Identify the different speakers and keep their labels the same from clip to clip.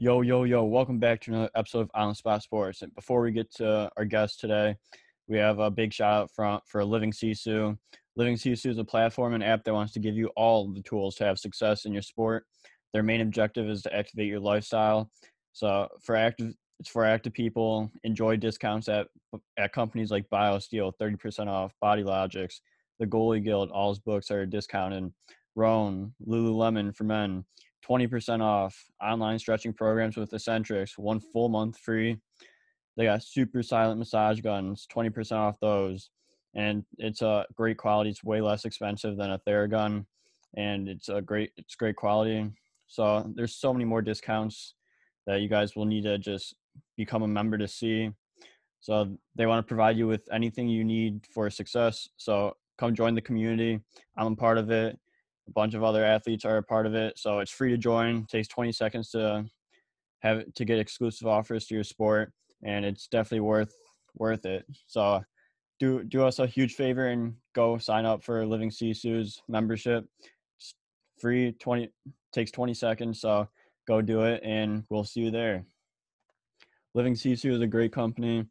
Speaker 1: Yo, yo, yo, welcome back to another episode of On the Spot Sports. And before we get to our guest today, we have a big shout out from, for Living Sisu. Living Sisu is a platform and app that wants to give you all the tools to have success in your sport. Their main objective is to activate your lifestyle. So for active, it's for active people. Enjoy discounts at at companies like BioSteel, 30% off, Body Logics, the Goalie Guild, All's books are discounted. Rhone, Lululemon for men, 20% off online stretching programs with Eccentrics, one mm-hmm. full month free. They got super silent massage guns, 20% off those. And it's a great quality. It's way less expensive than a Theragun. And it's a great it's great quality. So there's so many more discounts that you guys will need to just become a member to see. So they want to provide you with anything you need for success. So come join the community. I'm a part of it a bunch of other athletes are a part of it. So it's free to join. It takes 20 seconds to have to get exclusive offers to your sport, and it's definitely worth worth it. So do do us a huge favor and go sign up for Living Sisu's membership. It's free 20 takes 20 seconds. So go do it, and we'll see you there. Living Sisu is a great company.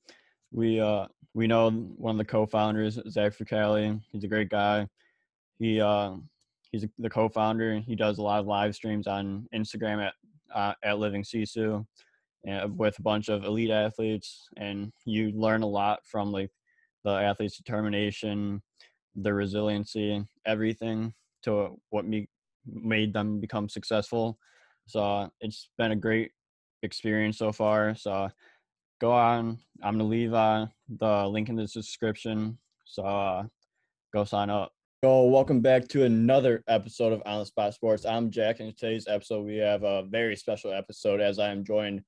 Speaker 1: We uh we know one of the co-founders, Zach Fricali. He's a great guy. He uh he's the co-founder. He does a lot of live streams on Instagram at uh, at Living Sisu, and with a bunch of elite athletes, and you learn a lot from like the athlete's determination, the resiliency, everything to what me made them become successful. So it's been a great experience so far. So go on. I'm gonna leave uh, the link in the description. So uh, go sign up. Yo, welcome back to another episode of On the Spot Sports. I'm Jack, and today's episode, we have a very special episode as I am joined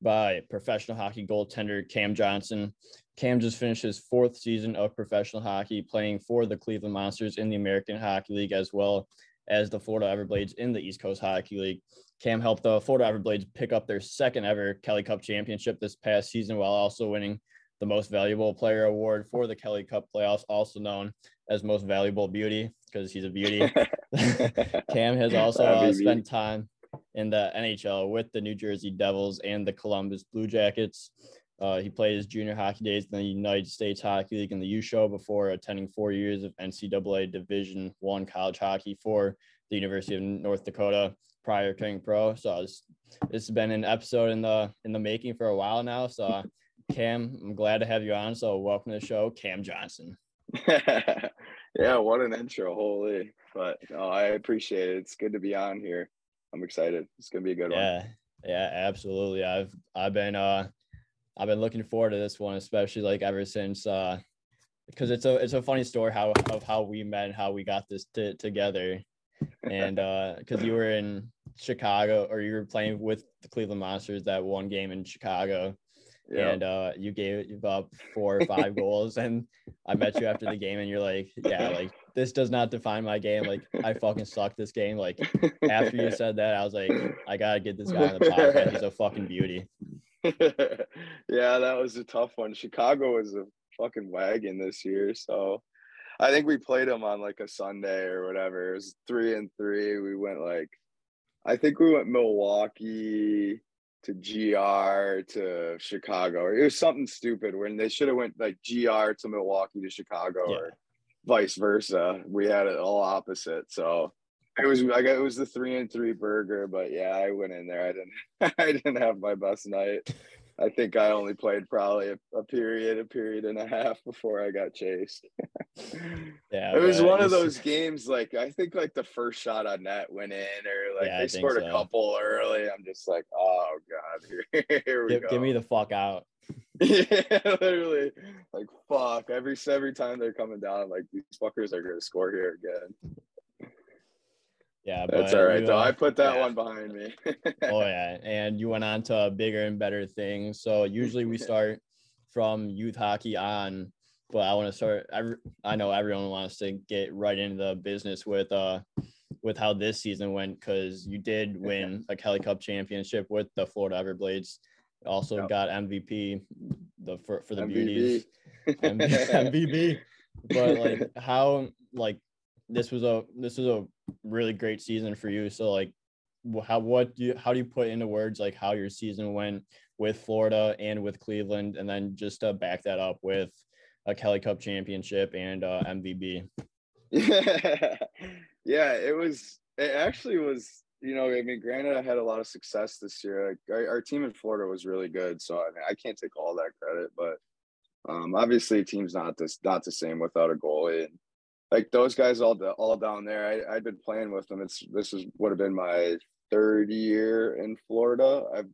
Speaker 1: by professional hockey goaltender Cam Johnson. Cam just finished his fourth season of professional hockey, playing for the Cleveland Monsters in the American Hockey League as well as the Florida Everblades in the East Coast Hockey League. Cam helped the Florida Everblades pick up their second ever Kelly Cup championship this past season while also winning the most valuable player award for the Kelly Cup playoffs, also known as most valuable beauty because he's a beauty. Cam has also uh, spent time in the NHL with the New Jersey Devils and the Columbus Blue Jackets. Uh, he played his junior hockey days in the United States Hockey League in the U Show before attending four years of NCAA Division One college hockey for the University of North Dakota prior to turning pro. So this, this has been an episode in the in the making for a while now. So Cam, I'm glad to have you on. So welcome to the show, Cam Johnson.
Speaker 2: yeah, what an intro, holy! But no, I appreciate it. It's good to be on here. I'm excited. It's gonna be a good
Speaker 1: yeah,
Speaker 2: one.
Speaker 1: Yeah, yeah, absolutely. I've I've been uh I've been looking forward to this one, especially like ever since uh because it's a it's a funny story how of how we met and how we got this t- together and uh because you were in chicago or you were playing with the cleveland monsters that one game in chicago and uh, you gave up four or five goals. And I met you after the game, and you're like, "Yeah, like this does not define my game. Like I fucking suck this game." Like after you said that, I was like, "I gotta get this guy on the podcast. He's a fucking beauty."
Speaker 2: yeah, that was a tough one. Chicago was a fucking wagon this year, so. I think we played them on like a Sunday or whatever. It was three and three. We went like, I think we went Milwaukee, to GR to Chicago. It was something stupid when they should have went like GR to Milwaukee to Chicago yeah. or vice versa. We had it all opposite. So it was like it was the three and three burger, but yeah, I went in there. I didn't I didn't have my best night. I think I only played probably a, a, period, a period and a half before I got chased. yeah, it was one of those games. Like I think like the first shot on net went in, or like yeah, they scored so. a couple early. I'm just like, oh god, here, here we
Speaker 1: give,
Speaker 2: go.
Speaker 1: Give me the fuck out.
Speaker 2: yeah, literally, like fuck. Every every time they're coming down, like these fuckers are gonna score here again.
Speaker 1: Yeah,
Speaker 2: that's all right. Though. I put that yeah. one behind me.
Speaker 1: oh yeah, and you went on to bigger and better things. So usually we start from youth hockey on, but I want to start. I, I know everyone wants to get right into the business with uh with how this season went because you did win a Kelly Cup championship with the Florida Everblades. Also yep. got MVP the for, for the MVP. beauties MVP. But like how like this was a this was a really great season for you. So like how what do you how do you put into words like how your season went with Florida and with Cleveland, and then just to back that up with a Kelly Cup championship and uh, MVP.
Speaker 2: Yeah, yeah, it was. It actually was. You know, I mean, granted, I had a lot of success this year. Like, our, our team in Florida was really good, so I mean, I can't take all that credit, but um, obviously, team's not this not the same without a goalie. And like those guys all all down there, I, I've been playing with them. It's this is would have been my third year in Florida. I've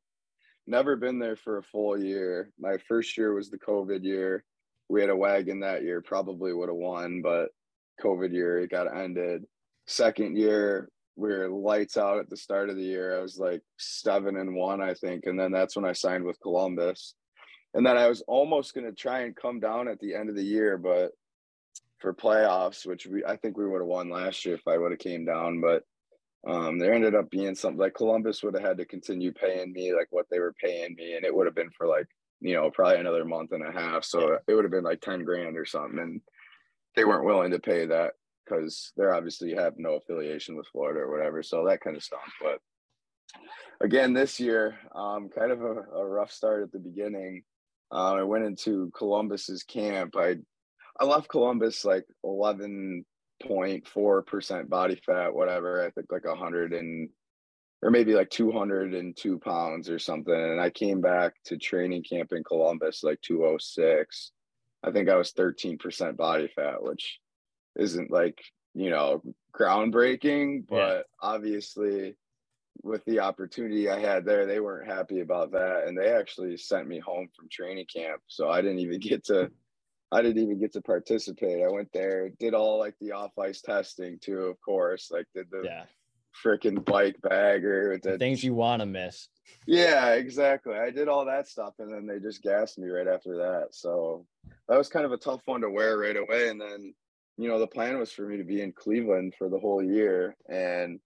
Speaker 2: never been there for a full year. My first year was the COVID year. We had a wagon that year, probably would have won, but COVID year it got ended. Second year, we were lights out at the start of the year. I was like seven and one, I think, and then that's when I signed with Columbus. And then I was almost going to try and come down at the end of the year, but for playoffs, which we I think we would have won last year if I would have came down, but um, there ended up being something like Columbus would have had to continue paying me like what they were paying me, and it would have been for like you know probably another month and a half. So it would have been like ten grand or something, and they weren't willing to pay that because they're obviously have no affiliation with Florida or whatever. So that kind of stunk. But again, this year, um, kind of a, a rough start at the beginning. Uh, I went into Columbus's camp. I I left Columbus like eleven 0.4% body fat, whatever. I think like a hundred and or maybe like 202 pounds or something. And I came back to training camp in Columbus like 206. I think I was 13% body fat, which isn't like, you know, groundbreaking, but yeah. obviously with the opportunity I had there, they weren't happy about that. And they actually sent me home from training camp. So I didn't even get to I didn't even get to participate. I went there, did all like the off ice testing too, of course. Like did the yeah. freaking bike bagger,
Speaker 1: the things you want to miss.
Speaker 2: Yeah, exactly. I did all that stuff, and then they just gassed me right after that. So that was kind of a tough one to wear right away. And then, you know, the plan was for me to be in Cleveland for the whole year, and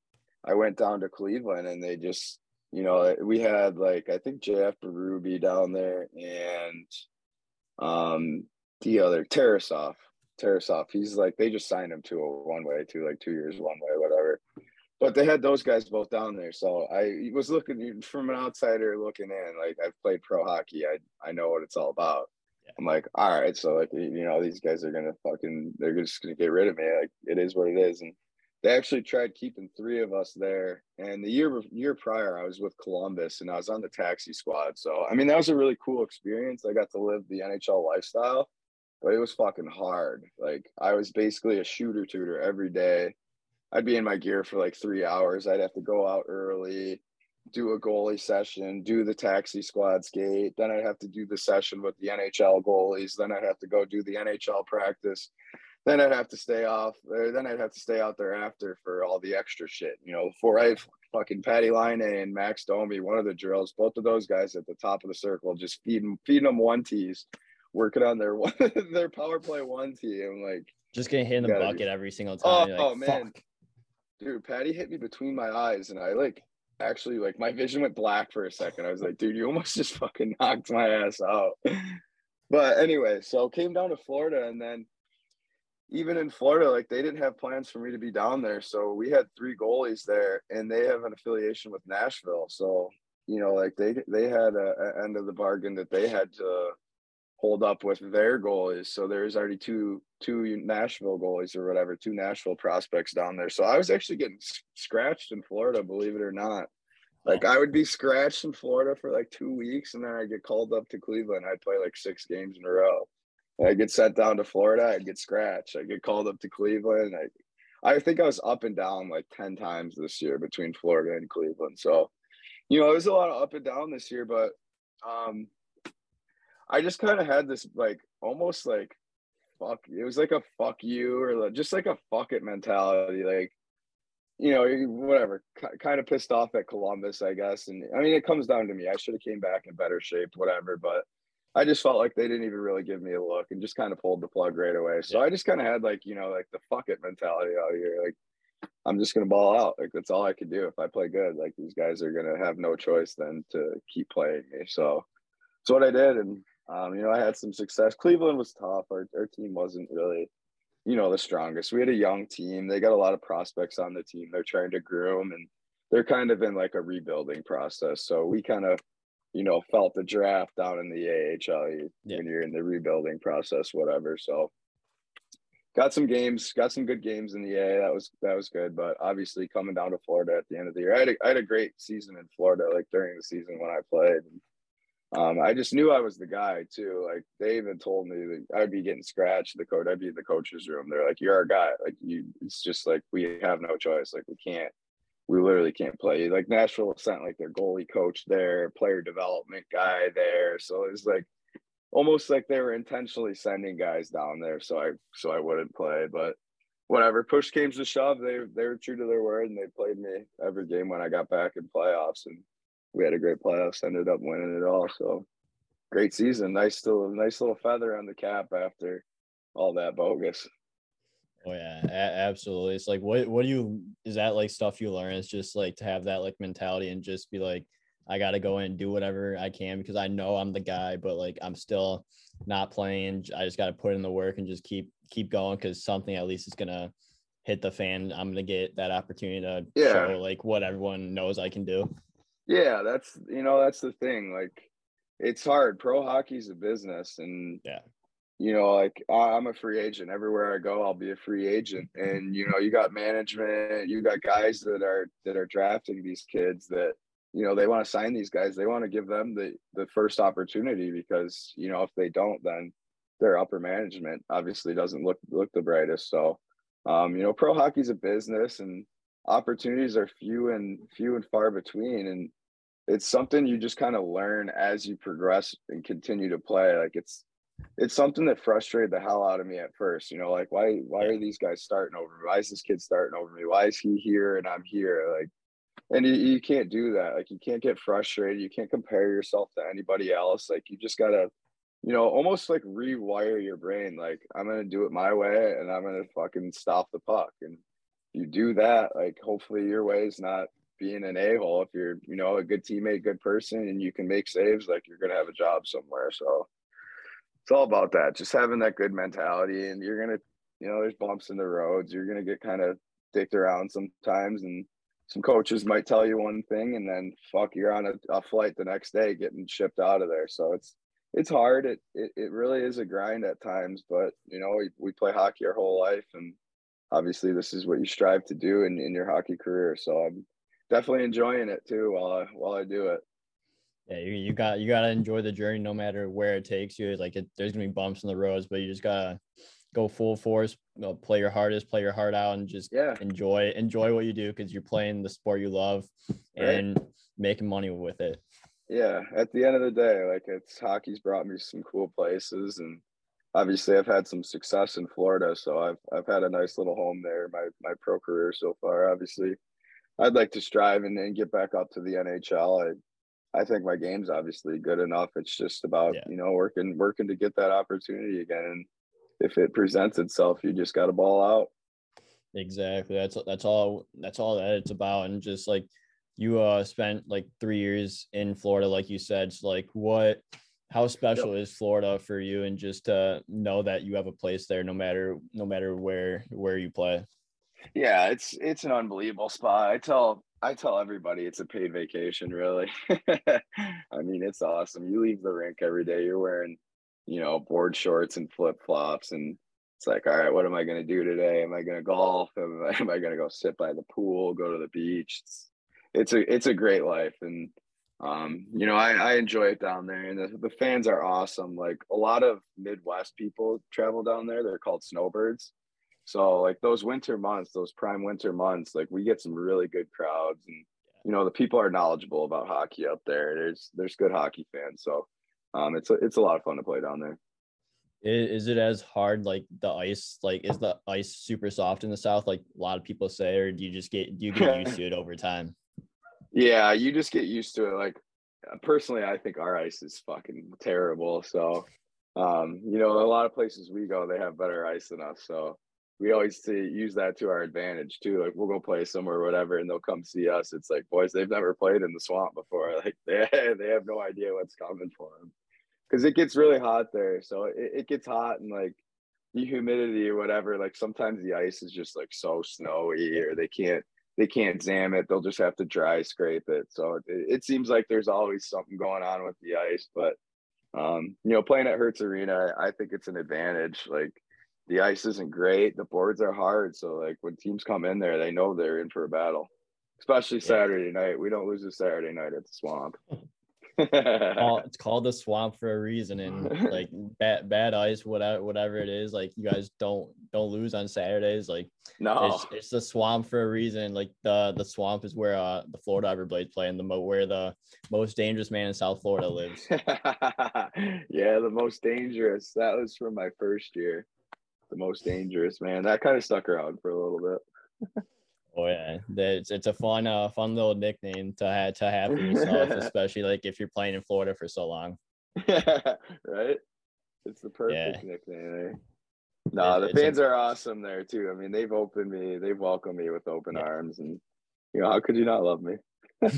Speaker 2: I went down to Cleveland, and they just, you know, we had like I think JF Berube down there, and um the other Tarasov. Tarasov, he's like they just signed him to a one way, to like two years one way, whatever. But they had those guys both down there, so I was looking from an outsider looking in. Like I've played pro hockey, I I know what it's all about. Yeah. I'm like, all right, so like you know these guys are gonna fucking they're just gonna get rid of me. Like it is what it is, and they actually tried keeping three of us there. And the year year prior, I was with Columbus and I was on the taxi squad. So I mean, that was a really cool experience. I got to live the NHL lifestyle but it was fucking hard. Like I was basically a shooter tutor every day. I'd be in my gear for like three hours. I'd have to go out early, do a goalie session, do the taxi squad skate. Then I'd have to do the session with the NHL goalies. Then I'd have to go do the NHL practice. Then I'd have to stay off. Uh, then I'd have to stay out there after for all the extra shit. You know, before I fucking Patty Laine and Max Domi, one of the drills, both of those guys at the top of the circle, just feeding feeding them one tees working on their one their power play one team. Like
Speaker 1: just getting hit in the bucket be... every single time. Oh, like, oh man,
Speaker 2: dude, Patty hit me between my eyes, and I like actually like my vision went black for a second. I was like, dude, you almost just fucking knocked my ass out. but anyway, so came down to Florida, and then even in Florida, like they didn't have plans for me to be down there. So we had three goalies there, and they have an affiliation with Nashville. So you know, like they they had a, a end of the bargain that they had to hold up with their goalies. So there's already two two Nashville goalies or whatever, two Nashville prospects down there. So I was actually getting scratched in Florida, believe it or not. Like I would be scratched in Florida for like two weeks, and then I'd get called up to Cleveland. I'd play like six games in a row. I get sent down to Florida. I'd get scratched. I get called up to Cleveland. I, I think I was up and down like ten times this year between Florida and Cleveland. So, you know, it was a lot of up and down this year. But um, I just kind of had this like almost like fuck. It was like a fuck you or like, just like a fuck it mentality. Like you know, whatever. kind of pissed off at Columbus, I guess. And I mean, it comes down to me. I should have came back in better shape, whatever. But I just felt like they didn't even really give me a look and just kind of pulled the plug right away. So yeah. I just kind of had like you know like the fuck it mentality out here. Like I'm just gonna ball out. Like that's all I could do if I play good. Like these guys are gonna have no choice then to keep playing me. So that's what I did, and um, you know, I had some success. Cleveland was tough. Our, our team wasn't really, you know, the strongest. We had a young team. They got a lot of prospects on the team. They're trying to groom, and they're kind of in like a rebuilding process. So we kind of, you know, felt the draft down in the AHL yeah. when you're in the rebuilding process, whatever. So got some games, got some good games in the A. That was that was good. But obviously coming down to Florida at the end of the year, I had a, I had a great season in Florida, like during the season when I played. Um, I just knew I was the guy too. Like they even told me that I'd be getting scratched. The coach, I'd be in the coach's room. They're like, "You're our guy." Like you, it's just like we have no choice. Like we can't, we literally can't play. Like Nashville sent like their goalie coach there, player development guy there. So it's like almost like they were intentionally sending guys down there so I so I wouldn't play. But whatever, push came to shove, they they were true to their word and they played me every game when I got back in playoffs and we had a great playoffs, ended up winning it all. So great season. Nice little nice little feather on the cap after all that bogus.
Speaker 1: Oh yeah, a- absolutely. It's like what what do you is that like stuff you learn? It's just like to have that like mentality and just be like, I got to go in and do whatever I can because I know I'm the guy, but like I'm still not playing. I just got to put in the work and just keep keep going because something at least is gonna hit the fan. I'm gonna get that opportunity to yeah. show like what everyone knows I can do.
Speaker 2: Yeah, that's you know that's the thing. Like it's hard. Pro hockey's a business, and
Speaker 1: yeah,
Speaker 2: you know, like I'm a free agent. Everywhere I go, I'll be a free agent. And you know, you got management, you got guys that are that are drafting these kids that you know they want to sign these guys they want to give them the the first opportunity because you know if they don't then their upper management obviously doesn't look look the brightest so um, you know pro hockey's a business and opportunities are few and few and far between and it's something you just kind of learn as you progress and continue to play. Like it's it's something that frustrated the hell out of me at first you know like why why are these guys starting over me? Why is this kid starting over me? Why is he here and i'm here? Like and you, you can't do that. Like you can't get frustrated. You can't compare yourself to anybody else. Like you just gotta you know almost like rewire your brain. Like i'm gonna do it my way and i'm gonna fucking stop the puck. And you do that like hopefully your way is not being an a-hole. If you're you know a good teammate good person and you can make saves like you're gonna have a job somewhere. So it's all about that just having that good mentality and you're gonna you know there's bumps in the roads. You're gonna get kind of dicked around sometimes and some coaches might tell you one thing and then fuck you're on a, a flight the next day getting shipped out of there. So it's it's hard. It, it it really is a grind at times but you know we, we play hockey our whole life and obviously this is what you strive to do in, in your hockey career so i'm definitely enjoying it too while i while i do it
Speaker 1: yeah you, you got you got to enjoy the journey no matter where it takes you like it, there's gonna be bumps in the roads but you just gotta go full force, you know, play your hardest, play your heart out, and just
Speaker 2: yeah.
Speaker 1: enjoy enjoy what you do because you're playing the sport you love and right. making money with it.
Speaker 2: Yeah, at the end of the day, like it's hockey's brought me some cool places, and obviously I've had some success in Florida, so I've I've had a nice little home there. My my pro career so far, obviously, I'd like to strive and, and get back up to the NHL. I I think my game's obviously good enough. It's just about yeah. you know working working to get that opportunity again. And if it presents itself, you just got to ball out.
Speaker 1: Exactly. That's that's all. That's all that it's about. And just like you uh spent like three years in Florida, like you said. So like, what? How special yep. is Florida for you? And just to know that you have a place there, no matter no matter where where you play.
Speaker 2: Yeah, it's it's an unbelievable spot. I tell I tell everybody it's a paid vacation. Really, I mean it's awesome. You leave the rink every day. You're wearing you know, board shorts and flip flops. And it's like, all right, what am I going to do today? Am I going to golf? Am I, am I going to go sit by the pool, go to the beach? It's, it's a, it's a great life. And, um, you know, I, I enjoy it down there and the, the fans are awesome. Like a lot of Midwest people travel down there. They're called snowbirds. So like those winter months, those prime winter months, like we get some really good crowds and, you know, the people are knowledgeable about hockey up there. There's, there's good hockey fans. So, um, it's a, it's a lot of fun to play down there.
Speaker 1: Is it as hard like the ice? Like, is the ice super soft in the south? Like a lot of people say, or do you just get do you get used to it over time?
Speaker 2: Yeah, you just get used to it. Like personally, I think our ice is fucking terrible. So, um, you know, a lot of places we go, they have better ice than us. So we always see, use that to our advantage too. Like we'll go play somewhere or whatever, and they'll come see us. It's like, boys, they've never played in the swamp before. Like they they have no idea what's coming for them because it gets really hot there. So it, it gets hot and like the humidity or whatever. Like sometimes the ice is just like so snowy, or they can't they can't zam it. They'll just have to dry scrape it. So it, it seems like there's always something going on with the ice. But um, you know, playing at Hertz Arena, I think it's an advantage. Like the ice isn't great, the boards are hard. So like when teams come in there, they know they're in for a battle. Especially Saturday night. We don't lose a Saturday night at the swamp.
Speaker 1: it's called the swamp for a reason and like bad bad ice whatever whatever it is like you guys don't don't lose on saturdays like
Speaker 2: no.
Speaker 1: it's, it's the swamp for a reason like the the swamp is where uh the florida everblades play and the mo where the most dangerous man in south florida lives.
Speaker 2: Yeah the most dangerous that was from my first year. The most dangerous man that kind of stuck around for a little bit
Speaker 1: Oh yeah, it's it's a fun uh fun little nickname to have to have for yourself, especially like if you're playing in Florida for so long.
Speaker 2: right. It's the perfect yeah. nickname. Eh? No, the fans a, are awesome there too. I mean, they've opened me, they've welcomed me with open yeah. arms, and you know, how could you not love me?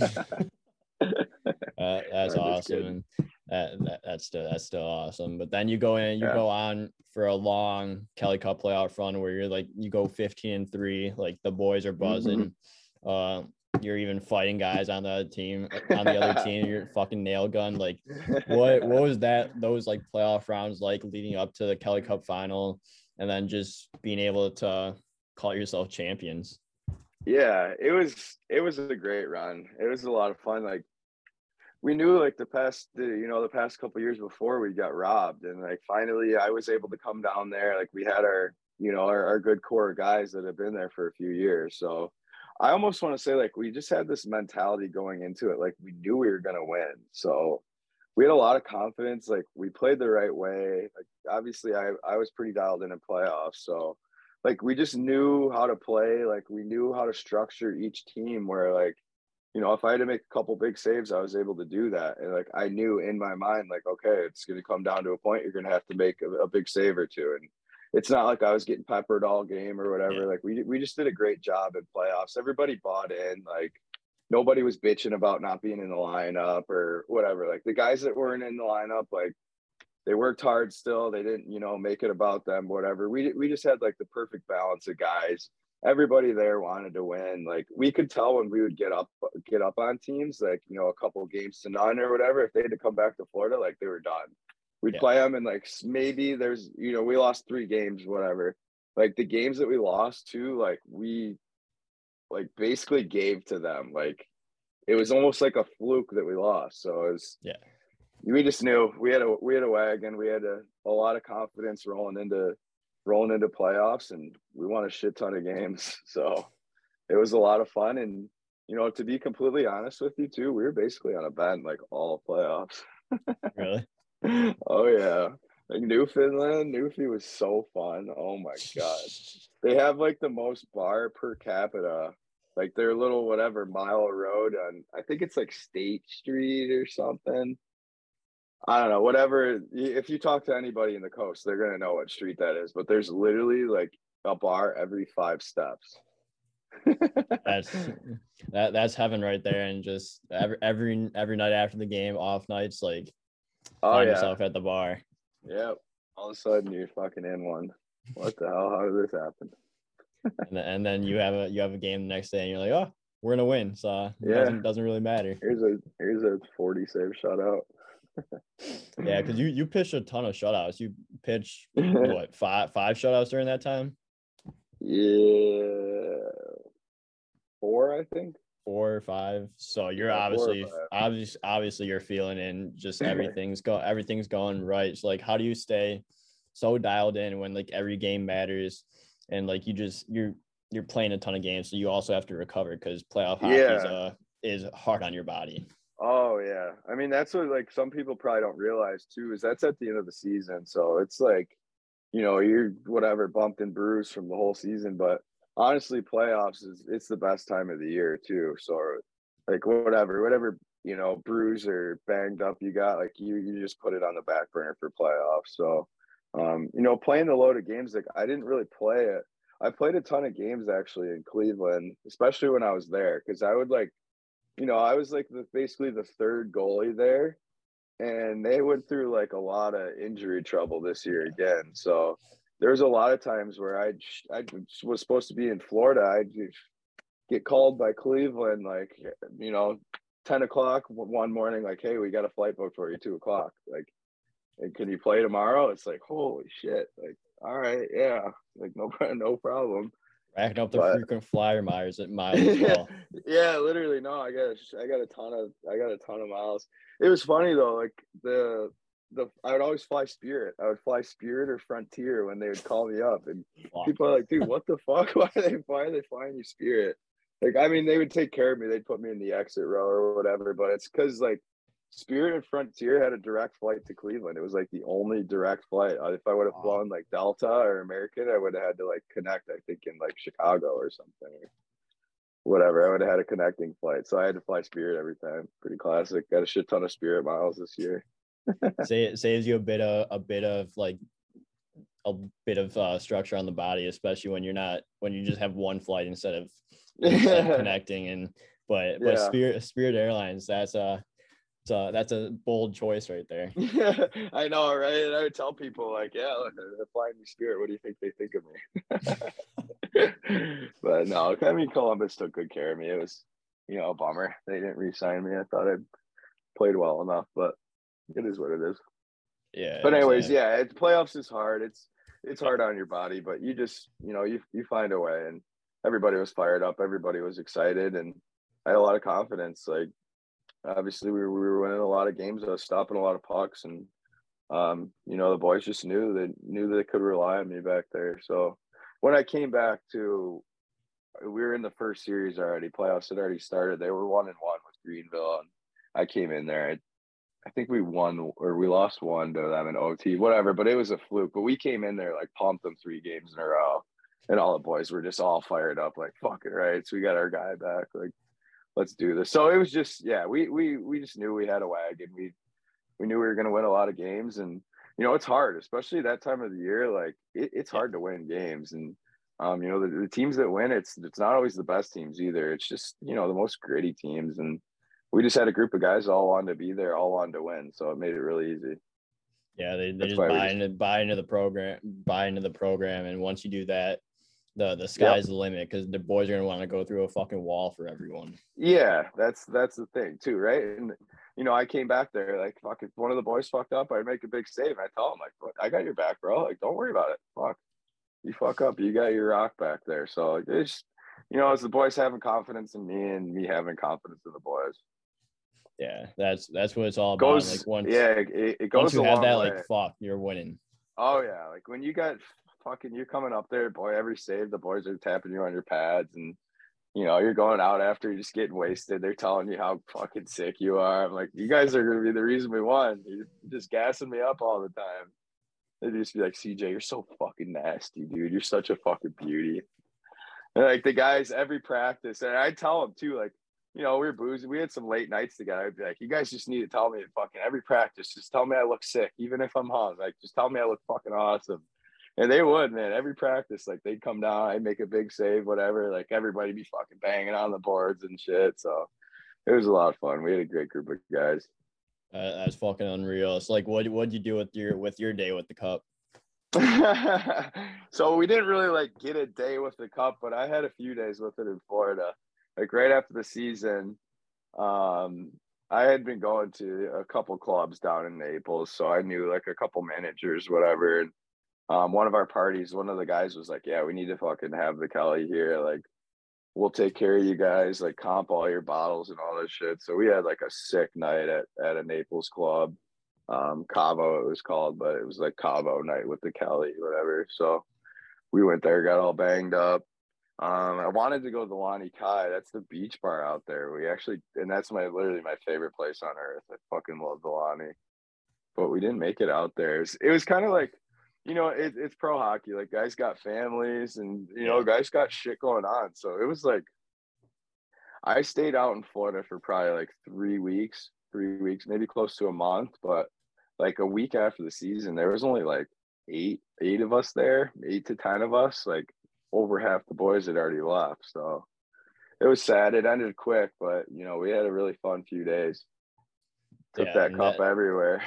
Speaker 1: uh, that's awesome. That, that, that's still that's still awesome. But then you go in, you yeah. go on for a long Kelly Cup playoff run where you're like you go 15 and three, like the boys are buzzing. Mm-hmm. Uh, you're even fighting guys on the other team on the other team. You're fucking nail gun. Like what what was that those like playoff rounds like leading up to the Kelly Cup final, and then just being able to call yourself champions.
Speaker 2: Yeah, it was it was a great run. It was a lot of fun. Like we knew like the past the, you know the past couple years before we got robbed and like finally i was able to come down there like we had our you know our, our good core guys that have been there for a few years so i almost want to say like we just had this mentality going into it like we knew we were going to win so we had a lot of confidence like we played the right way like obviously i i was pretty dialed in in playoffs so like we just knew how to play like we knew how to structure each team where like you know, if I had to make a couple big saves, I was able to do that. And like I knew in my mind, like, okay, it's gonna come down to a point you're gonna have to make a, a big save or two. And it's not like I was getting peppered all game or whatever. Yeah. Like we we just did a great job in playoffs. Everybody bought in, like nobody was bitching about not being in the lineup or whatever. Like the guys that weren't in the lineup, like they worked hard still. They didn't, you know, make it about them, whatever. We we just had like the perfect balance of guys everybody there wanted to win. Like we could tell when we would get up get up on teams, like you know, a couple games to none or whatever. If they had to come back to Florida, like they were done. We'd yeah. play them and like maybe there's you know we lost three games, whatever. Like the games that we lost to, like we like basically gave to them. Like it was almost like a fluke that we lost. So it was
Speaker 1: yeah.
Speaker 2: We just knew we had a we had a wagon. We had a, a lot of confidence rolling into rolling into playoffs and we won a shit ton of games. So it was a lot of fun. And, you know, to be completely honest with you too, we were basically on a bend like all playoffs.
Speaker 1: really?
Speaker 2: oh yeah. Like Newfoundland, Newfie was so fun. Oh my god. They have like the most bar per capita. Like their little whatever mile road on I think it's like State Street or something. I don't know, whatever. If you talk to anybody in the coast, they're gonna know what street that is. But there's literally like a bar every five steps.
Speaker 1: that's that that's heaven right there, and just every every every night after the game, off nights, like oh, find yeah. yourself at the bar.
Speaker 2: Yep. All of a sudden, you're fucking in one. What the hell? How did this happen?
Speaker 1: and, then, and then you have a you have a game the next day, and you're like, oh, we're gonna win. So it yeah, doesn't, doesn't really matter.
Speaker 2: Here's a here's a 40 save shutout
Speaker 1: yeah, because you you pitched a ton of shutouts. You pitched what five five shutouts during that time?
Speaker 2: Yeah, four, I think.
Speaker 1: Four or five. So you're yeah, obviously obviously obviously you're feeling in just everything's go everything's going right. So like how do you stay so dialed in when like every game matters and like you just you're you're playing a ton of games, so you also have to recover because playoff hockey yeah. is uh is hard on your body.
Speaker 2: Oh yeah. I mean that's what like some people probably don't realize too is that's at the end of the season. So it's like, you know, you're whatever bumped and bruised from the whole season, but honestly playoffs is it's the best time of the year too. So like whatever, whatever, you know, bruise or banged up you got, like you you just put it on the back burner for playoffs. So um, you know, playing the load of games like I didn't really play it. I played a ton of games actually in Cleveland, especially when I was there, because I would like you know, I was like the basically the third goalie there, and they went through like a lot of injury trouble this year again. So there's a lot of times where I I was supposed to be in Florida. I get called by Cleveland, like you know, ten o'clock one morning, like, hey, we got a flight book for you, two o'clock, like, and can you play tomorrow? It's like, holy shit, like, all right, yeah, like no no problem.
Speaker 1: Racking up the but, frequent flyer miles uh, at miles as well.
Speaker 2: yeah, literally. No, I got I got a ton of I got a ton of miles. It was funny though, like the the I would always fly Spirit. I would fly Spirit or Frontier when they would call me up, and wow. people are like, "Dude, what the fuck? Why are they why are they flying you Spirit?" Like, I mean, they would take care of me. They'd put me in the exit row or whatever, but it's because like Spirit and Frontier had a direct flight to Cleveland. It was like the only direct flight. Uh, if I would have wow. flown like Delta or American, I would have had to like connect. I think in like Chicago or something. Or whatever. I would have had a connecting flight, so I had to fly Spirit every time. Pretty classic. Got a shit ton of Spirit miles this year.
Speaker 1: Say it saves you a bit of a bit of like a bit of uh, structure on the body, especially when you're not when you just have one flight instead of connecting and but but Spirit Spirit Airlines that's a uh, that's a bold choice right there.
Speaker 2: I know, right? And I would tell people like, yeah, look, me spirit. What do you think they think of me? but no, I mean, Columbus took good care of me. It was, you know, a bummer. They didn't re-sign me. I thought I'd played well enough, but it is what it is.
Speaker 1: Yeah.
Speaker 2: But anyways, yeah, it's playoffs is hard. It's it's hard on your body, but you just you know you you find a way. And everybody was fired up. Everybody was excited, and I had a lot of confidence. Like obviously we were, we were winning a lot of games. I was stopping a lot of pucks, and um, you know the boys just knew they knew they could rely on me back there. So when I came back to, we were in the first series already. Playoffs had already started. They were one and one with Greenville, and I came in there. I, I think we won or we lost one to them in OT, whatever. But it was a fluke. But we came in there like pumped them three games in a row, and all the boys were just all fired up, like fuck it, right? So we got our guy back, like let's do this. So it was just, yeah, we we we just knew we had a wagon. We we knew we were going to win a lot of games, and you know it's hard, especially that time of the year. Like it, it's hard to win games, and um, you know the, the teams that win, it's it's not always the best teams either. It's just you know the most gritty teams, and we just had a group of guys all wanted to be there, all wanted to win, so it made it really easy.
Speaker 1: Yeah, they, they just buy just, into buy into the program, buy into the program, and once you do that, the the sky's yep. the limit because the boys are gonna want to go through a fucking wall for everyone.
Speaker 2: Yeah, that's that's the thing too, right? And you know, I came back there like fuck if one of the boys fucked up, I'd make a big save. I tell him like, I got your back, bro. Like, don't worry about it. Fuck, you fuck up, you got your rock back there. So it's you know, it's the boys having confidence in me and me having confidence in the boys.
Speaker 1: Yeah, that's that's what it's all about.
Speaker 2: Goes, like once, yeah, it, it goes.
Speaker 1: Once you have that, way. like fuck, you're winning.
Speaker 2: Oh yeah, like when you got fucking you're coming up there, boy. Every save, the boys are tapping you on your pads, and you know you're going out after you're just getting wasted. They're telling you how fucking sick you are. I'm like, you guys are gonna be the reason we won. You're just gassing me up all the time. They just be like, CJ, you're so fucking nasty, dude. You're such a fucking beauty. And like the guys, every practice, and I tell them too, like, you know, we were boozing. We had some late nights together. I'd be like, you guys just need to tell me fucking every practice. Just tell me I look sick, even if I'm hung. Like, just tell me I look fucking awesome. And they would, man. Every practice, like they'd come down, I'd make a big save, whatever. Like everybody be fucking banging on the boards and shit. So it was a lot of fun. We had a great group of guys.
Speaker 1: Uh, that's fucking unreal. It's like, what what'd you do with your with your day with the cup?
Speaker 2: so we didn't really like get a day with the cup, but I had a few days with it in Florida. Like right after the season, um, I had been going to a couple clubs down in Naples, so I knew like a couple managers, whatever. And um, one of our parties, one of the guys was like, "Yeah, we need to fucking have the Kelly here. Like, we'll take care of you guys. Like, comp all your bottles and all this shit." So we had like a sick night at at a Naples club, um, Cavo it was called, but it was like Cavo night with the Kelly, whatever. So we went there, got all banged up. Um, I wanted to go to the Lani Kai. That's the beach bar out there. We actually, and that's my literally my favorite place on earth. I fucking love the Lani, but we didn't make it out there. It was, it was kind of like you know, it, it's pro hockey. Like guys got families and you know, guys got shit going on. So it was like I stayed out in Florida for probably like three weeks, three weeks, maybe close to a month. But like a week after the season, there was only like eight, eight of us there, eight to ten of us. Like over half the boys had already left. So it was sad. It ended quick, but you know, we had a really fun few days. Took yeah, that cup that, everywhere.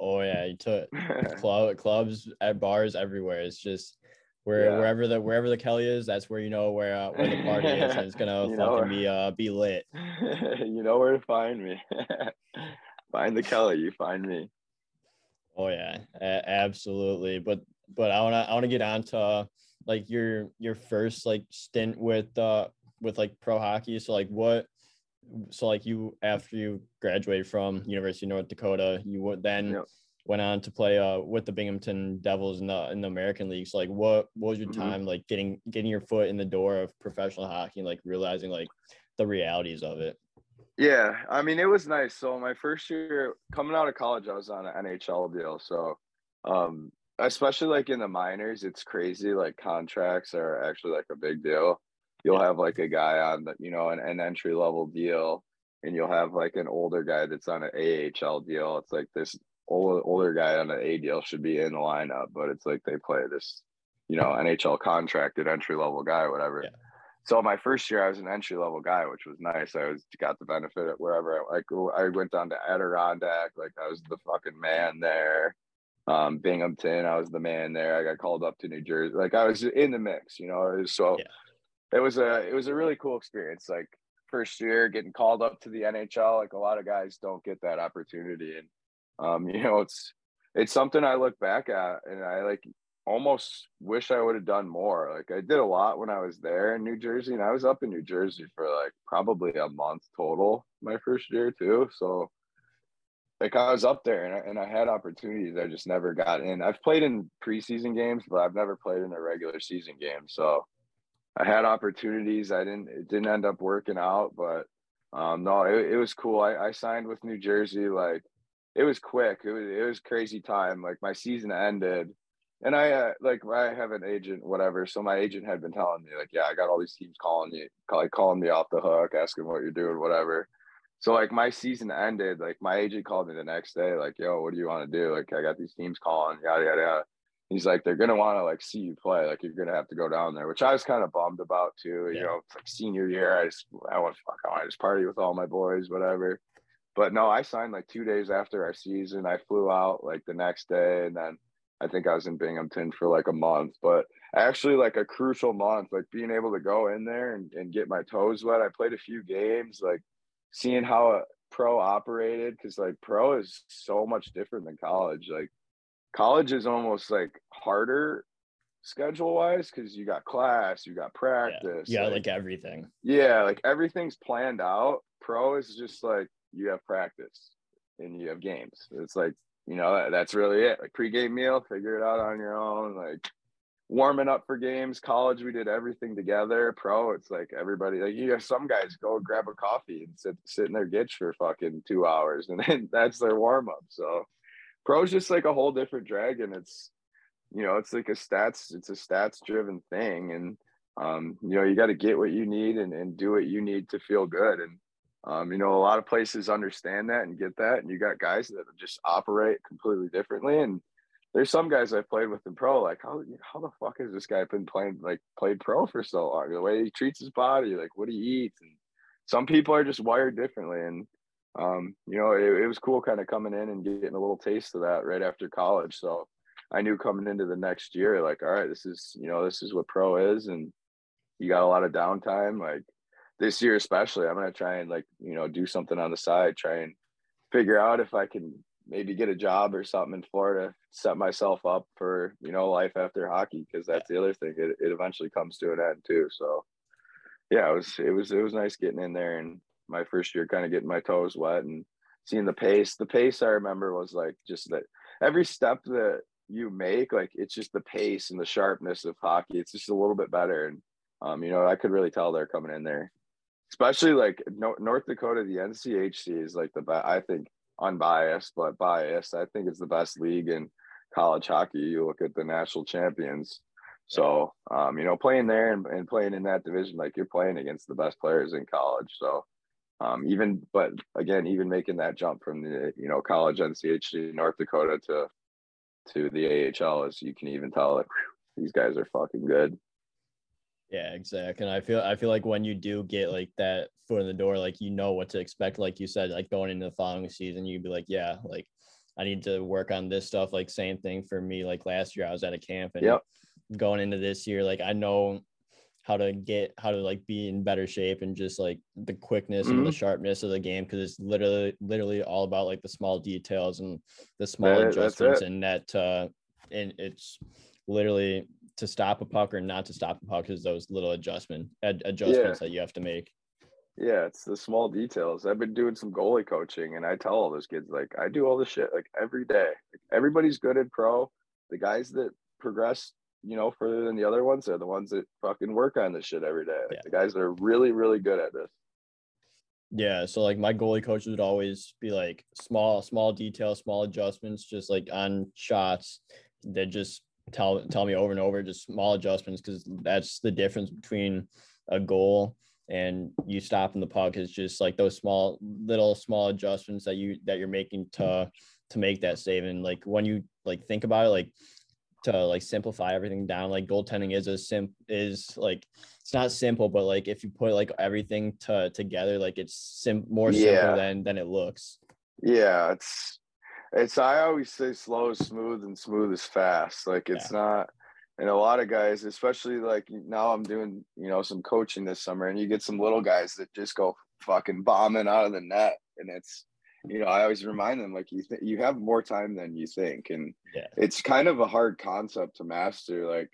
Speaker 1: Oh yeah, you took club clubs at bars everywhere. It's just where
Speaker 2: Yeah.
Speaker 1: wherever the wherever the Kelly is, that's where you know where uh, where the party is, and it's gonna
Speaker 2: You
Speaker 1: fucking be uh be lit.
Speaker 2: you know where to find me. find the Kelly, you find me.
Speaker 1: Oh yeah, a- absolutely. But but I wanna I wanna get on to uh, like your your first like stint with uh with like pro hockey. So like what so like you after you graduated from University of North Dakota, you would then
Speaker 2: Yep.
Speaker 1: went on to play uh with the Binghamton Devils in the in the American League. So like what what was your
Speaker 2: Mhm.
Speaker 1: time like getting getting your foot in the door of professional hockey and like realizing like the realities of it?
Speaker 2: Yeah, I mean it was nice. So my first year coming out of college, I was on an NHL deal. So, um, especially like in the minors, it's crazy. Like contracts are actually like a big deal. You'll have like a guy on the, you know, an, an entry level deal, and you'll have like an older guy that's on an AHL deal. It's like this older older guy on an A deal should be in the lineup, but it's like they play this, you know, NHL contracted entry level guy or whatever.
Speaker 1: Yeah.
Speaker 2: So my first year, I was an entry level guy, which was nice. I was got the benefit of wherever I like. I went down to Adirondack, like I was the fucking man there. Um, Binghamton, I was the man there. I got called up to New Jersey, like I was in the mix, you know. Was so
Speaker 1: Yeah.
Speaker 2: It was a it was a really cool experience. Like first year, getting called up to the NHL, like a lot of guys don't get that opportunity, and um, you know, it's it's something I look back at, and I like almost wish I would have done more. Like I did a lot when I was there in New Jersey, and I was up in New Jersey for like probably a month total my first year too. So like I was up there and I, and I had opportunities I just never got in. I've played in preseason games, but I've never played in a regular season game. So I had opportunities. I didn't it didn't end up working out, but um no, it, it was cool. I, I signed with New Jersey like it was quick. It was it was crazy time. Like my season ended and I uh, like I have an agent, whatever. So my agent had been telling me like, yeah, I got all these teams calling you, like calling me off the hook, asking what you're doing, whatever. So like my season ended. Like my agent called me the next day, like, yo, what do you want to do? Like I got these teams calling, yada yada yada. He's like, they're gonna want to like see you play. Like you're gonna have to go down there, which I was kind of bummed about too.
Speaker 1: Yeah.
Speaker 2: You know, it's like senior year. I just I want fuck, I just party with all my boys, whatever. But no, I signed like two days after our season. I flew out like the next day, and then I think I was in Binghamton for like a month, but actually like a crucial month, like being able to go in there and, and get my toes wet. I played a few games, like seeing how a pro operated because like pro is so much different than college. Like college is almost like harder schedule wise because you got class, you got
Speaker 1: Yeah,
Speaker 2: practice.
Speaker 1: yeah, like everything.
Speaker 2: yeah, like everything's planned out. Pro is just like you have practice and you have games. It's like, you know, that- that's really it. Like pregame meal, figure it out on your own. Like warming up for games. College, we did everything together. Pro, it's like everybody, like you have some guys go grab a coffee and sit, sit in their gitch for fucking two hours and then that's their warm up. So pro's just like a whole different dragon. It's, you know, it's like a stats, it's a stats driven thing. And, um, you know, you got to get what you need and, and do what you need to feel good. And, um, you know, a lot of places understand that and get that. And you got guys that just operate completely differently. And there's some guys I've played with in pro, like, how, how the fuck has this guy been playing, like, played pro for so long? The way he treats his body, like, what he eats. And some people are just wired differently. And, um, you know, it, it was cool kind of coming in and getting a little taste of that right after college. So I knew coming into the next year, like, all right, this is, you know, this is what pro is. And you got a lot of downtime. Like this year, especially, I'm going to try and, like, you know, do something on the side, try and figure out if I can maybe get a job or something in Florida, set myself up for, you know, life after hockey. Cause that's the other thing. It, it eventually comes to an end too. So yeah, it was, it was, it was nice getting in there and my first year kind of getting my toes wet and seeing the pace. The pace I remember was like just that every step that you make, like it's just the pace and the sharpness of hockey. It's just a little bit better. And um, you know, I could really tell they're coming in there. Especially like no- North Dakota, the NCHC is like the best. I think unbiased, but biased. I think it's the best league in college hockey. You look at the national champions. So, um, you know, playing there and, and playing in that division, like you're playing against the best players in college. So, um, even, but again, even making that jump from the, you know, college NCHC North Dakota to, to the AHL is you can even tell like these guys are fucking good.
Speaker 1: Yeah, exactly. And I feel I feel like when you do get like that foot in the door, like you know what to expect. Like you said, like going into the following season, you'd be like, yeah, like I need to work on this stuff. Like same thing for me. Like last year, I was at a camp and
Speaker 2: Yep.
Speaker 1: going into this year, like I know how to get how to like be in better shape and just like the quickness mm-hmm. and the mm-hmm. sharpness of the game because it's literally literally all about like the small details and the small that, adjustments and that uh and it's literally to stop a puck or not to stop a puck is those little adjustment ad- adjustments yeah. that you have to make
Speaker 2: yeah it's the small details i've been doing some goalie coaching and i tell all those kids like i do all this shit like every day like, everybody's good at pro the guys that progress you know, further than the other ones. They're the ones that fucking work on this shit every day. Like, yeah. The guys that are really, really good at this.
Speaker 1: Yeah. So like my goalie coaches would always be like small, small details, small adjustments, just like on shots. They just tell tell me over and over, just small adjustments because that's the difference between a goal and you stopping the puck is just like those small little small adjustments that you that you're making to to make that save. And like when you like think about it, like to like simplify everything down. Like goaltending is a sim is like it's not simple, but like if you put like everything to together, like it's sim more simple yeah. than than it looks.
Speaker 2: Yeah, it's it's I always say slow is smooth and smooth is fast. Like it's yeah. not and a lot of guys, especially like now I'm doing, you know, some coaching this summer and you get some little guys that just go fucking bombing out of the net and it's you know, I always remind them like you think you have more time than you think, and yeah. it's kind of a hard concept to master. Like,